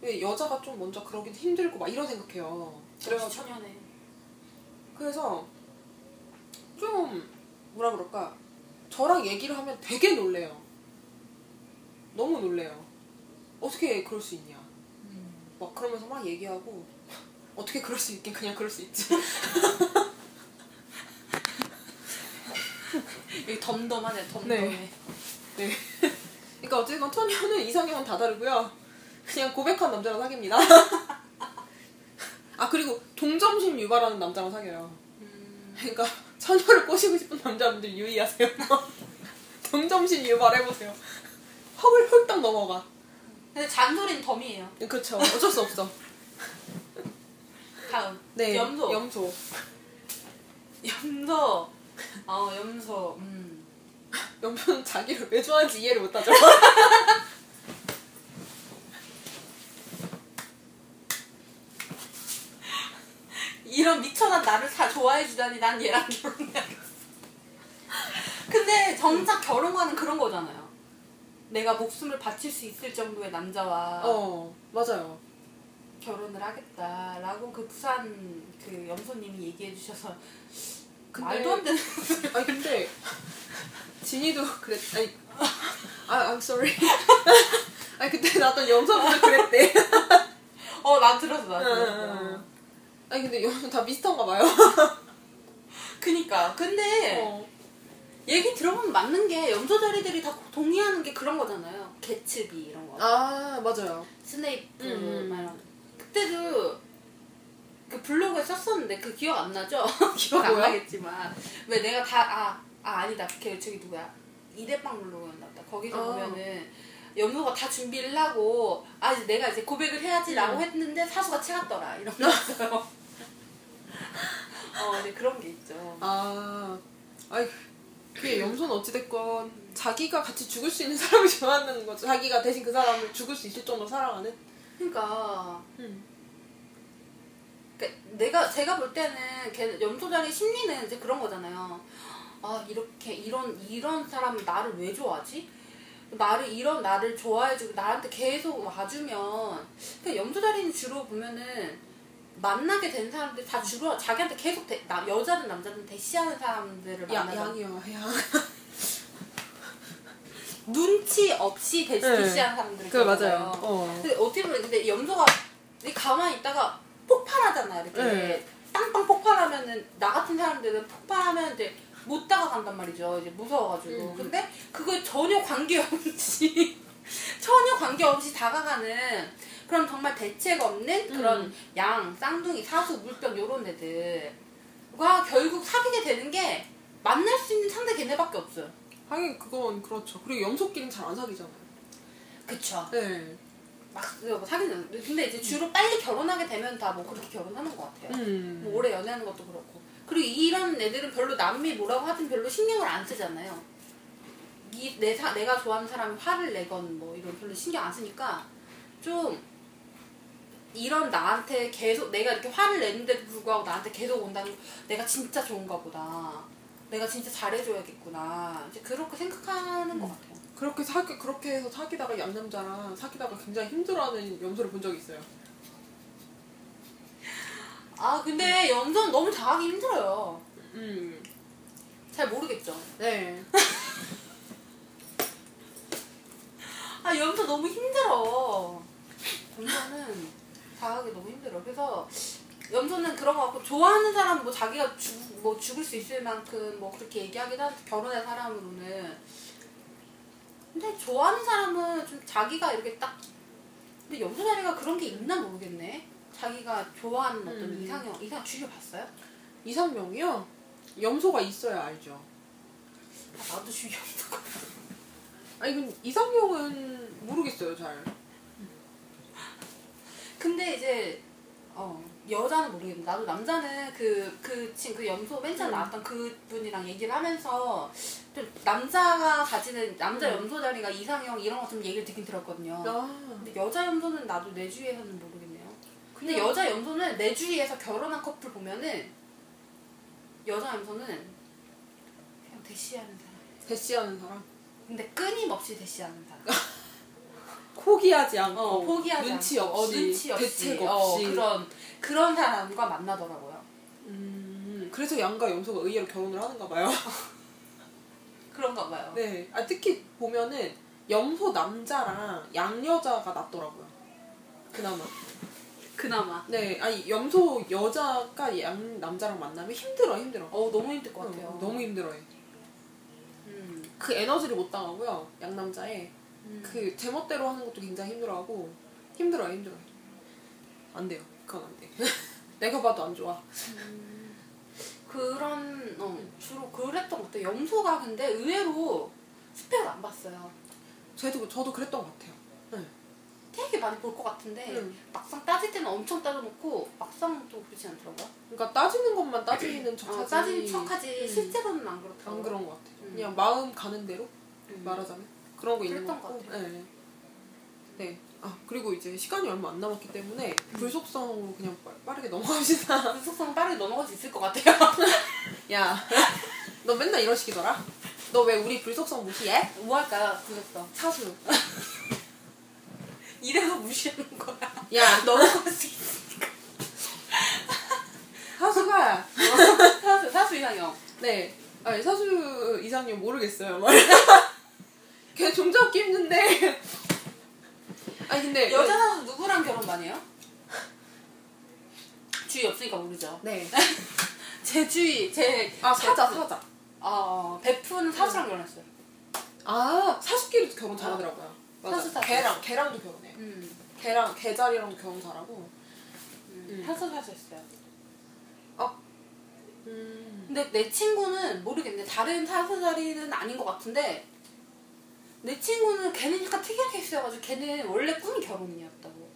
왜 여자가 좀 먼저 그러긴 힘들고 막 이런 생각해요. 그래가지고 천연해. 그래서 좀 뭐라 그럴까 저랑 얘기를 하면 되게 놀래요. 너무 놀래요. 어떻게 그럴 수 있냐. 막 그러면서 막 얘기하고 어떻게 그럴 수 있긴 그냥 그럴 수 있지. 여기 덤덤하네 덤덤해. 네. 네. 그러니까 어쨌건 처녀는 이상형은 다 다르고요. 그냥 고백한 남자랑 사깁니다. 아 그리고 동정심 유발하는 남자랑 사귀어요. 음, 그러니까 처녀를 꼬시고 싶은 남자분들 유의하세요. 동정심 유발해보세요. 헉을 홀딱 넘어가. 근데 잔소리는 덤이에요. 그렇죠. 어쩔 수 없어. 다음. 네. 염소. 염소. 염소. 어 염소. 음. 염소는 자기를 왜 좋아하는지 이해를 못하죠. 이런 미천한 나를 다 좋아해 주다니 난 얘랑 결혼해야겠어. 근데 정작 결혼과는 그런 거잖아요. 내가 목숨을 바칠 수 있을 정도의 남자와 어 맞아요. 결혼을 하겠다라고 그 부산 그 염소님이 얘기해 주셔서 근데- 말도 안 되는 아니 근데 진이도 그랬 아니 아 I'm sorry. 아니 그때 나왔던 염소분들 그랬대. 어난 들었어 난 들었어 응. 아니 근데 염소 다 비슷한가 봐요. 그니까 근데 어. 얘기 들어보면 맞는 게 염소 자리들이 다 동의하는 게 그런 거잖아요 개츠비 이런 거 아 맞아요. 스네이프 음. 막 이런 그때도 그 블로그에 썼었는데 그 기억 안 나죠? 기억 안 뭐야? 나겠지만 왜 내가 다아 아, 아, 니다 걔 저기 누구야 이대빵 블로그였나 보다 거기서 어. 보면은 염소가 다 준비를 하고 아 이제 내가 이제 고백을 해야지라고 음. 했는데 사수가 채갔더라 이런 게 있어요. 어, 네 그런 게 있죠. 아, 아이, 그게 염소는 어찌됐건 자기가 같이 죽을 수 있는 사람을 좋아하는 거죠. 자기가 대신 그 사람을 죽을 수 있을 정도로 사랑하는. 그러니까 음. 그러니까 내가 제가 볼 때는 걔 염소자리 심리는 이제 그런 거잖아요. 아 이렇게 이런 이런 사람은 나를 왜 좋아하지? 나를 이런 나를 좋아해주고 나한테 계속 와주면 그 염소자리는 주로 보면은 만나게 된 사람들 다 주로 자기한테 계속 대, 나, 여자든 남자든 대시하는 사람들을 야, 만나서 양이요, 양. 눈치 없이 대시, 네. 사람들이 그 맞아요. 어. 근데 어떻게 보면 근데 염소가 가만히 있다가 폭발하잖아 이렇게 네. 땅땅 폭발하면은 나 같은 사람들은 폭발하면 이제 못 다가간단 말이죠 이제 무서워가지고 음. 근데 그걸 전혀 관계없이 전혀 관계없이 다가가는 그런 정말 대책 없는 그런 음. 양 쌍둥이 사수 물병 요런 애들과 결국 사귀게 되는 게 만날 수 있는 상대 걔네밖에 없어요 하긴 그건 그렇죠. 그리고 염소끼리는 잘 안 사귀잖아요. 그쵸 네. 막그 사귀는 근데 이제 주로 빨리 결혼하게 되면 다 뭐 그렇게 결혼하는 것 같아요. 음. 뭐 오래 연애하는 것도 그렇고 그리고 이런 애들은 별로 남이 뭐라고 하든 별로 신경을 안 쓰잖아요. 이 내 사 내가 좋아하는 사람이 화를 내건 뭐 이런 별로 신경 안 쓰니까 좀 이런 나한테 계속 내가 이렇게 화를 내는데도 불구하고 나한테 계속 온다는 거, 내가 진짜 좋은가 보다. 내가 진짜 잘해줘야겠구나. 이제 그렇게 생각하는 것 같아요. 그렇게 사귀 그렇게 해서 사귀다가 양남자랑 사귀다가 굉장히 힘들어하는 염소를 본 적이 있어요. 아 근데 연선 너무 잘하기 힘들어요. 음. 잘 모르겠죠. 네. 아 연서 너무 힘들어. 연서는 잘하기 너무 힘들어. 그래서 연서는 그런 거 같고 좋아하는 사람 뭐 자기가 죽, 뭐 죽을 수 있을 만큼 뭐 그렇게 얘기하기도 하는데 결혼한 사람으로는 근데 좋아하는 사람은 좀 자기가 이렇게 딱 근데 연서 자리가 그런 게 있나 모르겠네. 자기가 좋아하는 어떤 음. 이상형 이상 주위 봤어요? 이상명이요? 염소가 있어야 알죠. 아, 나도 없어. 아니 근 이상형은 모르겠어요 잘. 근데 이제 어 여자는 모르겠는데 나도 남자는 그 그친그 염소 맨 처음 음. 나왔던 그 분이랑 얘기를 하면서 좀 남자가 가지는 남자 음. 염소 자리가 이상형 이런 거 좀 얘기를 듣긴 들었거든요. 아. 근데 여자 염소는 나도 내 주위에서는 모르겠네요. 근데 그냥- 여자 염소는 내 주위에서 결혼한 커플 보면은 여자 염소는 그냥 대시하는 사람. 대시하는 사람. 근데 끊임없이 대시하는 사람. 포기하지 않고 어, 포기하지 눈치 않고, 없이, 눈치 없이 대책 어, 없이. 그런 그런 사람과 만나더라고요. 음, 그래서 양과 염소가 의외로 결혼을 하는가 봐요. 그런가 봐요. 네. 아, 특히 보면은 염소 남자랑 양 여자가 낫더라고요. 그나마. 그나마. 네. 아니 염소 여자가 양 남자랑 만나면 힘들어 힘들어. 어 너무 힘들 것 같아요. 어, 너무 힘들어해. 음. 그 에너지를 못 당하고요. 양 남자에 음. 그 제멋대로 하는 것도 굉장히 힘들어하고 힘들어요 힘들어요. 안 돼요. 그건 안 돼. 내가 봐도 안 좋아. 그런 어, 주로 그랬던 것 같아요. 염소가 근데 의외로 스펙을 안 봤어요. 저도 저도 그랬던 것 같아요. 네. 되게 많이 볼 것 같은데 음. 막상 따질 때는 엄청 따져놓고 막상 또 그렇지 않더라고요. 그러니까 따지는 것만 따지는 척하지. 어, 따지는 척하지 음. 실제로는 안 그렇더라고요. 안 그런 것 같아요. 음. 그냥 마음 가는 대로 음. 말하자면 그런 거 있는 것 같고. 네. 네. 아 그리고 이제 시간이 얼마 안 남았기 때문에 음. 불속성으로 그냥 빠- 빠르게 넘어갑시다. 분석성은 빠르게 넘어갈 수 있을 것 같아요. 야, 너 맨날 이런 식이더라. 너 왜 우리 불속성 무시해? 뭐 할까요? 분석성. 사수. 이래서 무시하는 거야. 야, 너 넘어갈 수 있어. 사수가 사수, 사수 이상형. 네. 아니 사수 이상형 모르겠어요. 말. 걔 종잡기 힘든데. 아니 근데 여자 사수 누구랑 결혼 많이 해요? 주위 없으니까 모르죠. 네. 제 주위, 제. 아 사자 베프. 사자. 아, 베프는 사수랑 결혼했어요. 아 사수끼리도 결혼 잘하더라고요. 맞아. 사수, 사수. 걔랑 걔랑도 결혼해. 음. 걔랑 걔자리랑도 결혼 잘하고. 음. 음. 사수 사수 했어요. 음. 근데 내 친구는 모르겠네. 다른 사수 자리는 아닌 것 같은데, 내 친구는 걔는 약간 특이한 케이스여가지고 걔는 원래 꿈이 결혼이었다고.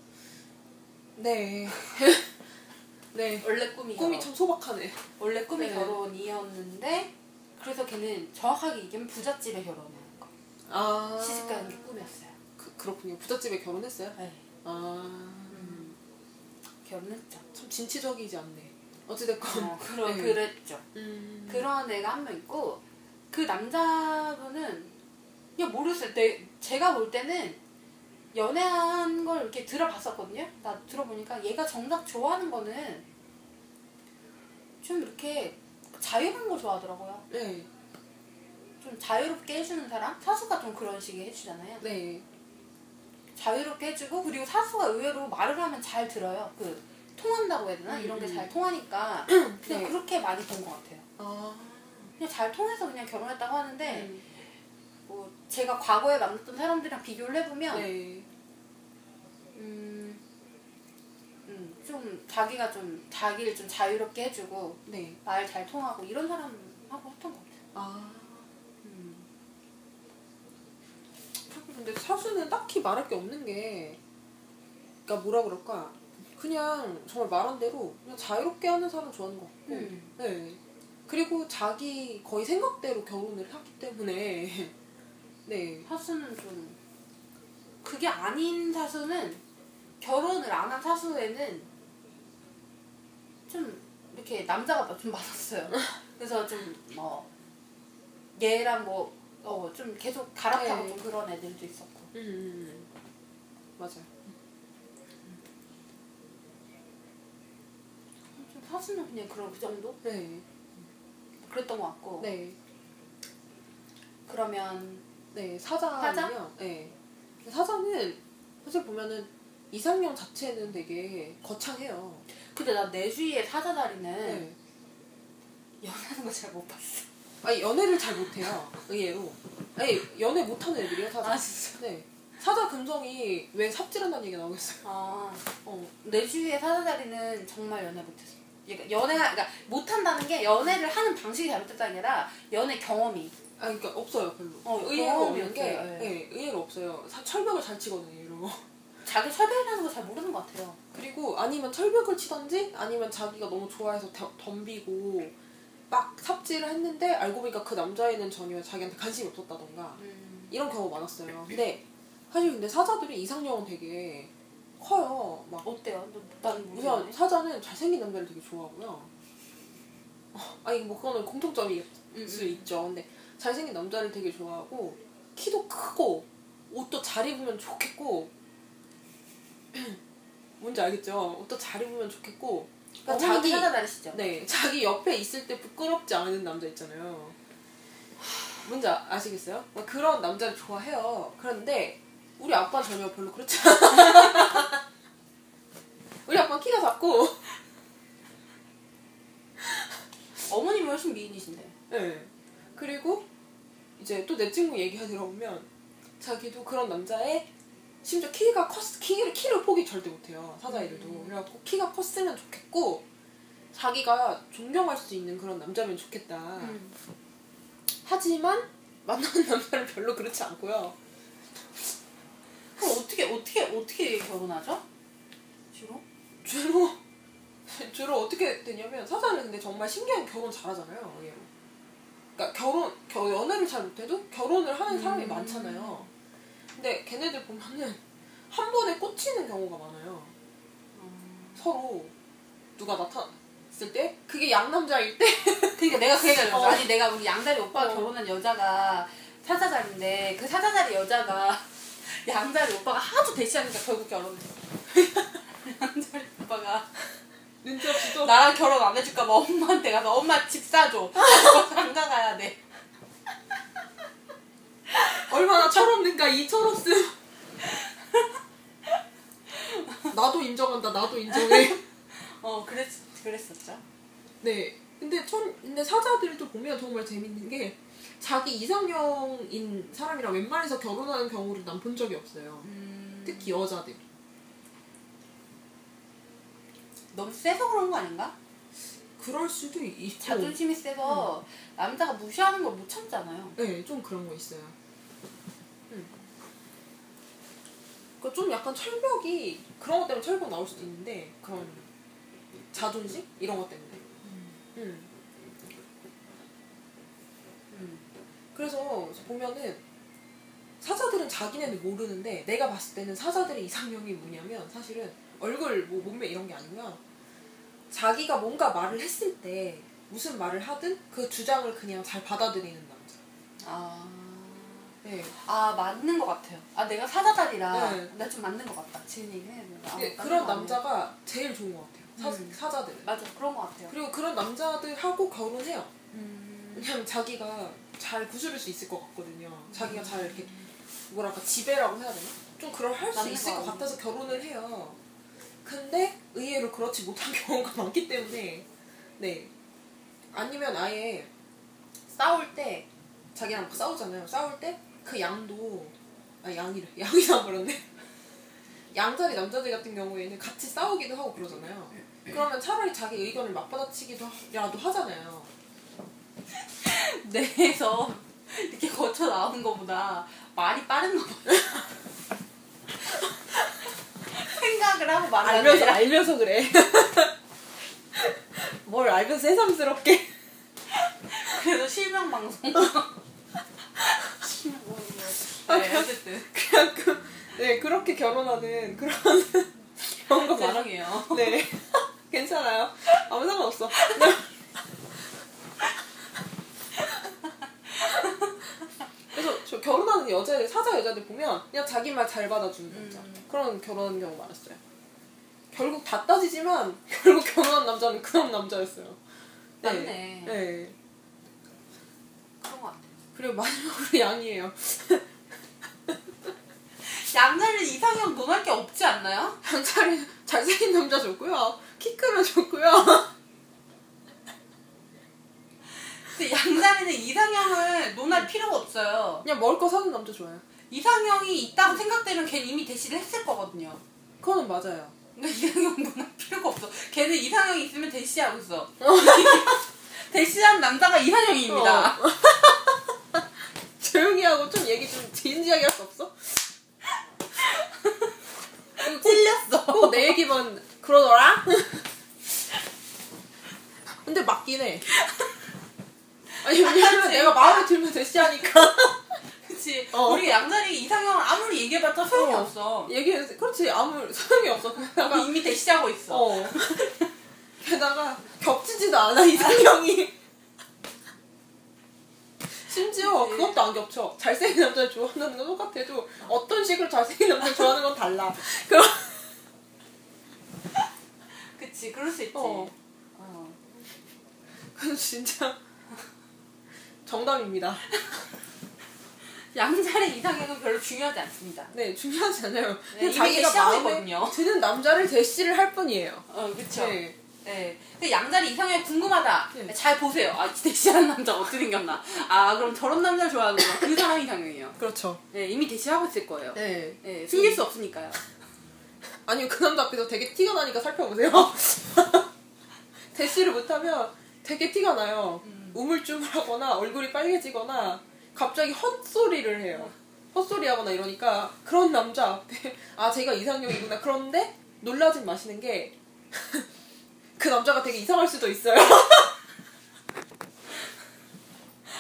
네. 네. 원래 꿈이 꿈이 결혼. 참 소박하네. 원래 꿈이 네. 결혼이었는데 그래서 걔는 정확하게 얘기하면 부잣집에 결혼하는 거. 아. 시집 가는 게 꿈이었어요. 그, 그렇군요. 부잣집에 결혼했어요? 네. 아. 음. 결혼했죠. 참 진취적이지 않네. 어찌됐건. 어, 그러, 네. 그랬죠. 음. 그런 애가 한 명 있고 그 남자분은 그냥 모르겠어요. 내, 제가 볼 때는 연애한 걸 이렇게 들어봤었거든요. 나 들어보니까 얘가 정작 좋아하는 거는 좀 이렇게 자유로운 거 좋아하더라고요. 네. 좀 자유롭게 해주는 사람? 사수가 좀 그런 식의 해주잖아요. 네. 자유롭게 해주고 그리고 사수가 의외로 말을 하면 잘 들어요. 그 통한다고 해야 되나? 음, 이런 게 음. 잘 통하니까 그냥 네. 그렇게 많이 본 것 같아요. 아. 그냥 잘 통해서 그냥 결혼했다고 하는데 음. 뭐 제가 과거에 만났던 사람들이랑 비교를 해보면 네. 음, 음, 좀 자기가 좀 자기를 좀 자유롭게 해주고 네. 말 잘 통하고 이런 사람하고 했던 것 같아요. 아. 음. 근데 사수는 딱히 말할 게 없는 게, 그러니까 뭐라 그럴까, 그냥 정말 말한 대로 그냥 자유롭게 하는 사람 좋아하는 것 같고, 음. 네. 그리고 자기 거의 생각대로 결혼을 하기 때문에, 네. 사수는 좀 그게 아닌 사수는 결혼을 안 한 사수에는 좀 이렇게 남자가 좀 많았어요. 그래서 좀뭐 얘랑 뭐 어 좀 계속 갈아타고 네. 좀 그런 애들도 있었고. 음, 음, 음. 맞아요. 좀 사수는 그냥 그런 그 정도 네. 그랬던 것 같고. 네. 그러면 네, 사자는요. 사자? 네. 사자는 사실 보면은 이상형 자체는 되게 거창해요. 근데 나 내 주위에 사자다리는 네. 연하는 거 잘 못 봤어. 아니 연애를 잘 못해요. 의외로. 아니 연애 못하는 애들이에요 사자. 아, 진짜? 네. 사자 금성이 왜 삽질한다는 얘기가 나오겠어요. 아. 어. 내 주위에 사자다리는 정말 연애 못했어. 그러니까 연애가 그러니까 못한다는 게 연애를 하는 방식이 잘못됐다는 게 아니라 연애 경험이. 아 그러니까 없어요 별로. 어, 의외로 경험이 없는 게. 예. 네, 의외로 없어요. 사- 철벽을 잘 치거든요 이러고. 자기 설명하는 거잘 모르는 것 같아요. 그리고 아니면 철벽을 치던지 아니면 자기가 너무 좋아해서 덤- 덤비고 막 삽질을 했는데 알고 보니까 그 남자애는 전혀 자기한테 관심이 없었다던가 음. 이런 경우가 많았어요. 근데 사실 근데 사자들이 이상형은 되게 커요. 막 어때요? 너- 난 우선 모르겠네. 사자는 잘생긴 남자를 되게 좋아하고요. 어, 아니 뭐 그거는 공통점일 음, 수 음. 있죠. 근데 잘생긴 남자를 되게 좋아하고 키도 크고 옷도 잘 입으면 좋겠고 뭔지 알겠죠? 옷도 잘 입으면 좋겠고 그러니까 자기 사자다리시죠? 네 자기 옆에 있을 때 부끄럽지 않은 남자 있잖아요. 뭔지 아- 아시겠어요? 막 그런 남자를 좋아해요. 그런데 우리 아빠 는 전혀 별로 그렇지 않아. 우리 아빠 는 키가 작고 어머님이 훨씬 미인이신데. 네. 그리고 이제 또 내 친구 얘기 들어보면 자기도 그런 남자의 심지어 키가 컸 키를 키를 포기 절대 못해요 사자애들도 음. 그래갖고 키가 컸으면 좋겠고 자기가 존경할 수 있는 그런 남자면 좋겠다 음. 하지만 만나는 남자는 별로 그렇지 않고요 그럼 어떻게 어떻게 어떻게 결혼하죠? 주로? 주로 주로 어떻게 되냐면 사자는 근데 정말 신기한 결혼 잘하잖아요. 그러니까 결혼 겨, 연애를 잘 못해도 결혼을 하는 사람이 음. 많잖아요 근데 걔네들 보면은 한 번에 꽂히는 경우가 많아요 음. 서로 누가 나타났을 때 그게 양남자일 때 그러니까 내가 그 얘기를 어. 아니 내가 우리 양다리 오빠가 어. 결혼한 여자가 사자다리인데 그 사자다리 여자가 양다리 오빠가 하도 대시하니까 결국 결혼했어. 양다리 오빠가 눈치 없이도 나랑 결혼 안 해줄까 봐 엄마한테 가서 엄마 집 사줘. 장가 가야 돼. 얼마나 철없는가 이 철없음 나도 인정한다 나도 인정해 어 그랬 그랬었죠. 네. 근데 천 근데 사자들도 보면 정말 재밌는 게 자기 이상형인 사람이랑 웬만해서 결혼하는 경우를 난 본 적이 없어요. 음, 특히 여자들. 너무 세서 그런 거 아닌가? 그럴 수도 있고. 자존심이 세서 남자가 무시하는 걸 못 참잖아요. 네, 좀 그런 거 있어요. 음. 그좀 약간 철벽이 그런 것 때문에 철벽 나올 수도 있는데 그런 자존심 이런 것 때문에. 음. 음. 그래서 보면은 사자들은 자기네는 모르는데 내가 봤을 때는 사자들의 이상형이 뭐냐면 사실은 얼굴 뭐 몸매 이런 게 아니고요. 자기가 뭔가 말을 했을 때 무슨 말을 하든 그 주장을 그냥 잘 받아들이는 남자. 아. 네. 아 맞는 것 같아요. 아 내가 사자다리라 네. 나좀 맞는 것 같다. 지은 얘기 해보니까. 아, 맞는 그런. 남자가 제일 좋은 것 같아요. 사, 음. 사자들은. 맞아 그런 것 같아요. 그리고 그런 남자들하고 결혼해요. 음. 왜냐면 자기가 잘 구슬을 수 있을 것 같거든요. 자기가 잘 이렇게 뭐랄까 지배라고 해야 되나? 좀 그걸 할수 있을 거 것. 같아서 결혼을 해요. 근데 의외로 그렇지 못한 경우가 많기 때문에 네 아니면 아예 싸울 때 자기랑 막 싸우잖아요. 싸울 때 그 양도 아 양이래 양이상 그런데 양자리 남자들 같은 경우에는 같이 싸우기도 하고 그러잖아요. 그러면 차라리 자기 의견을 맞받아치기도라도 하잖아요. 뇌에서 이렇게 거쳐 나오는 것보다 말이 빠른 거 봐. 생각을 하고 하는 알면서 알면서 그래. 뭘 알면서 새삼스럽게. 그래서 실명 방송. 실명 방송. 네, 어쨌든 그냥 그, 네 그렇게 결혼하는 그런 경우가 많아. 죄송해요. 네 괜찮아요. 아무 상관 없어. 네. 그래서 저 결혼하는 여자들 사자 여자들 보면 그냥 자기 말 잘 받아주는 남자 음. 그런 결혼하는 경우 많았어요. 결국 다 따지지만 결국 결혼한 남자는 그런 남자였어요. 맞네. 네. 그런 것 같아. 그리고 마지막으로 양이에요. 양자리는 이상형 논할 게 없지 않나요? 양자리 잘생긴 남자 좋고요. 키 크면 좋고요. 근데 양자리는 이상형을 논할 필요가 없어요. 그냥 먹을 거 사는 남자 좋아요. 이상형이 있다고 생각되면 걔는 이미 대시를 했을 거거든요. 그거는 맞아요. 그러니까 이상형 논할 필요가 없어. 걔는 이상형이 있으면 대시하고 있어. 대시한 남자가 이상형입니다. 어. 조용히 하고 좀 얘기 좀 진지하게 할 수 없어? 찔렸어. 꼭 내 얘기만 그러더라? 근데 맞긴 해. 아니 왜냐면 내가 마음에 들면 대시하니까 그치. 어. 우리 양자리 이상형을 아무리 얘기해봤자 소용이 어. 없어. 얘기해 그렇지 아무 소용이 없어 게다가 이미 대시하고 있어. 어 게다가 겹치지도 않아 이상형이 심지어 그치. 그것도 안 겹쳐 잘생긴 남자를 좋아한다는 건 똑같아도 어떤 식으로 잘생긴 남자를 좋아하는 건 달라 그럼 그치. 그럴 수 있지. 어. 어. 그건 진짜 정답입니다 양자리 이상형은 별로 중요하지 않습니다. 네 중요하지 않아요 네, 자기가 있거든요. 드는 남자를 대시를 할 뿐이에요 어, 그쵸. 네. 네. 근데 양자리 이상형이 궁금하다. 네. 잘 보세요. 아, 대시하는 남자 어떻게 생겼나. 아, 그럼 저런 남자를 좋아하는구나. 그 사람이 이상형이에요. 그렇죠 네, 이미 대시하고 있을 거예요. 네 네, 숨길 수 없으니까요. 아니요 그 남자 앞에서 되게 티가 나니까 살펴보세요 대시를 못하면 되게 티가 나요 음. 우물쭈물하거나 얼굴이 빨개지거나 갑자기 헛소리를 해요 헛소리 하거나 이러니까 그런 남자 앞에 아 제가 이상형이구나 그런데 놀라진 마시는 게 그 남자가 되게 이상할 수도 있어요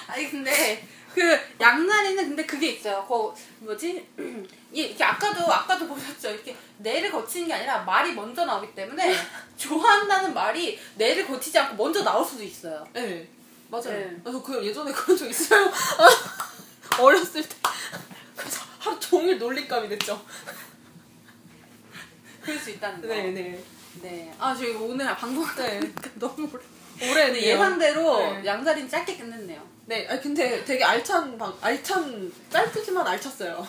아니, 근데, 그, 양자리는 근데 그게 있어요. 그, 뭐지? 이- 이렇게 아까도, 아까도 보셨죠? 이렇게 뇌를 거치는 게 아니라 말이 먼저 나오기 때문에 좋아한다는 말이 뇌를 거치지 않고 먼저 나올 수도 있어요. 네 맞아요 네. 아, 저그 예전에 그런 적 있어요 어렸을 때 그래서 하루 종일 놀림감이 됐죠 그럴 수 있다는 거. 네 네 네. 아, 저희 오늘 방송하다 네. 너무 오래. 올해 근데 예상대로 네. 양자리는 짧게 끝냈네요. 네, 아니 근데 되게 알찬 방, 알찬 짧지만 알찼어요.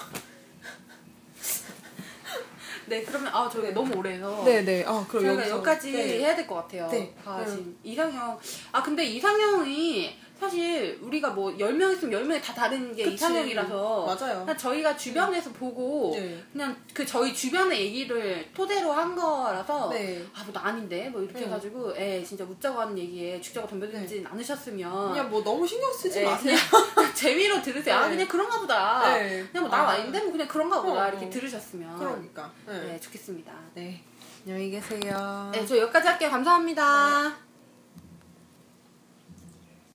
네, 그러면 아 저희 너무 오래해서 네, 네. 아, 그럼 저희가 여기서 여기까지 네. 해야 될 것 같아요. 네. 아, 음. 지금 이상형 아 근데 이상형이 사실 우리가 뭐 10명 있으면 10명이 다 다른 게 그치. 이상형이라서 맞아요. 그냥 저희가 주변에서 보고 네. 그냥 그 저희 주변의 얘기를 토대로 한 거라서 네. 아뭐나 아닌데 뭐 이렇게 네. 해가지고 애 진짜 웃자고 하는 얘기에 죽자고 덤벼들지 않으셨으면 그냥 뭐 너무 신경 쓰지 네, 마세요. 재미로 들으세요. 아 네. 그냥 그런가 보다. 네. 그냥 뭐나 아. 아닌데 뭐 그냥 그런가 보다 어, 이렇게 어. 들으셨으면 그러니까. 네. 네 좋겠습니다. 네. 안녕히 계세요. 네, 저 여기까지 할게요. 감사합니다.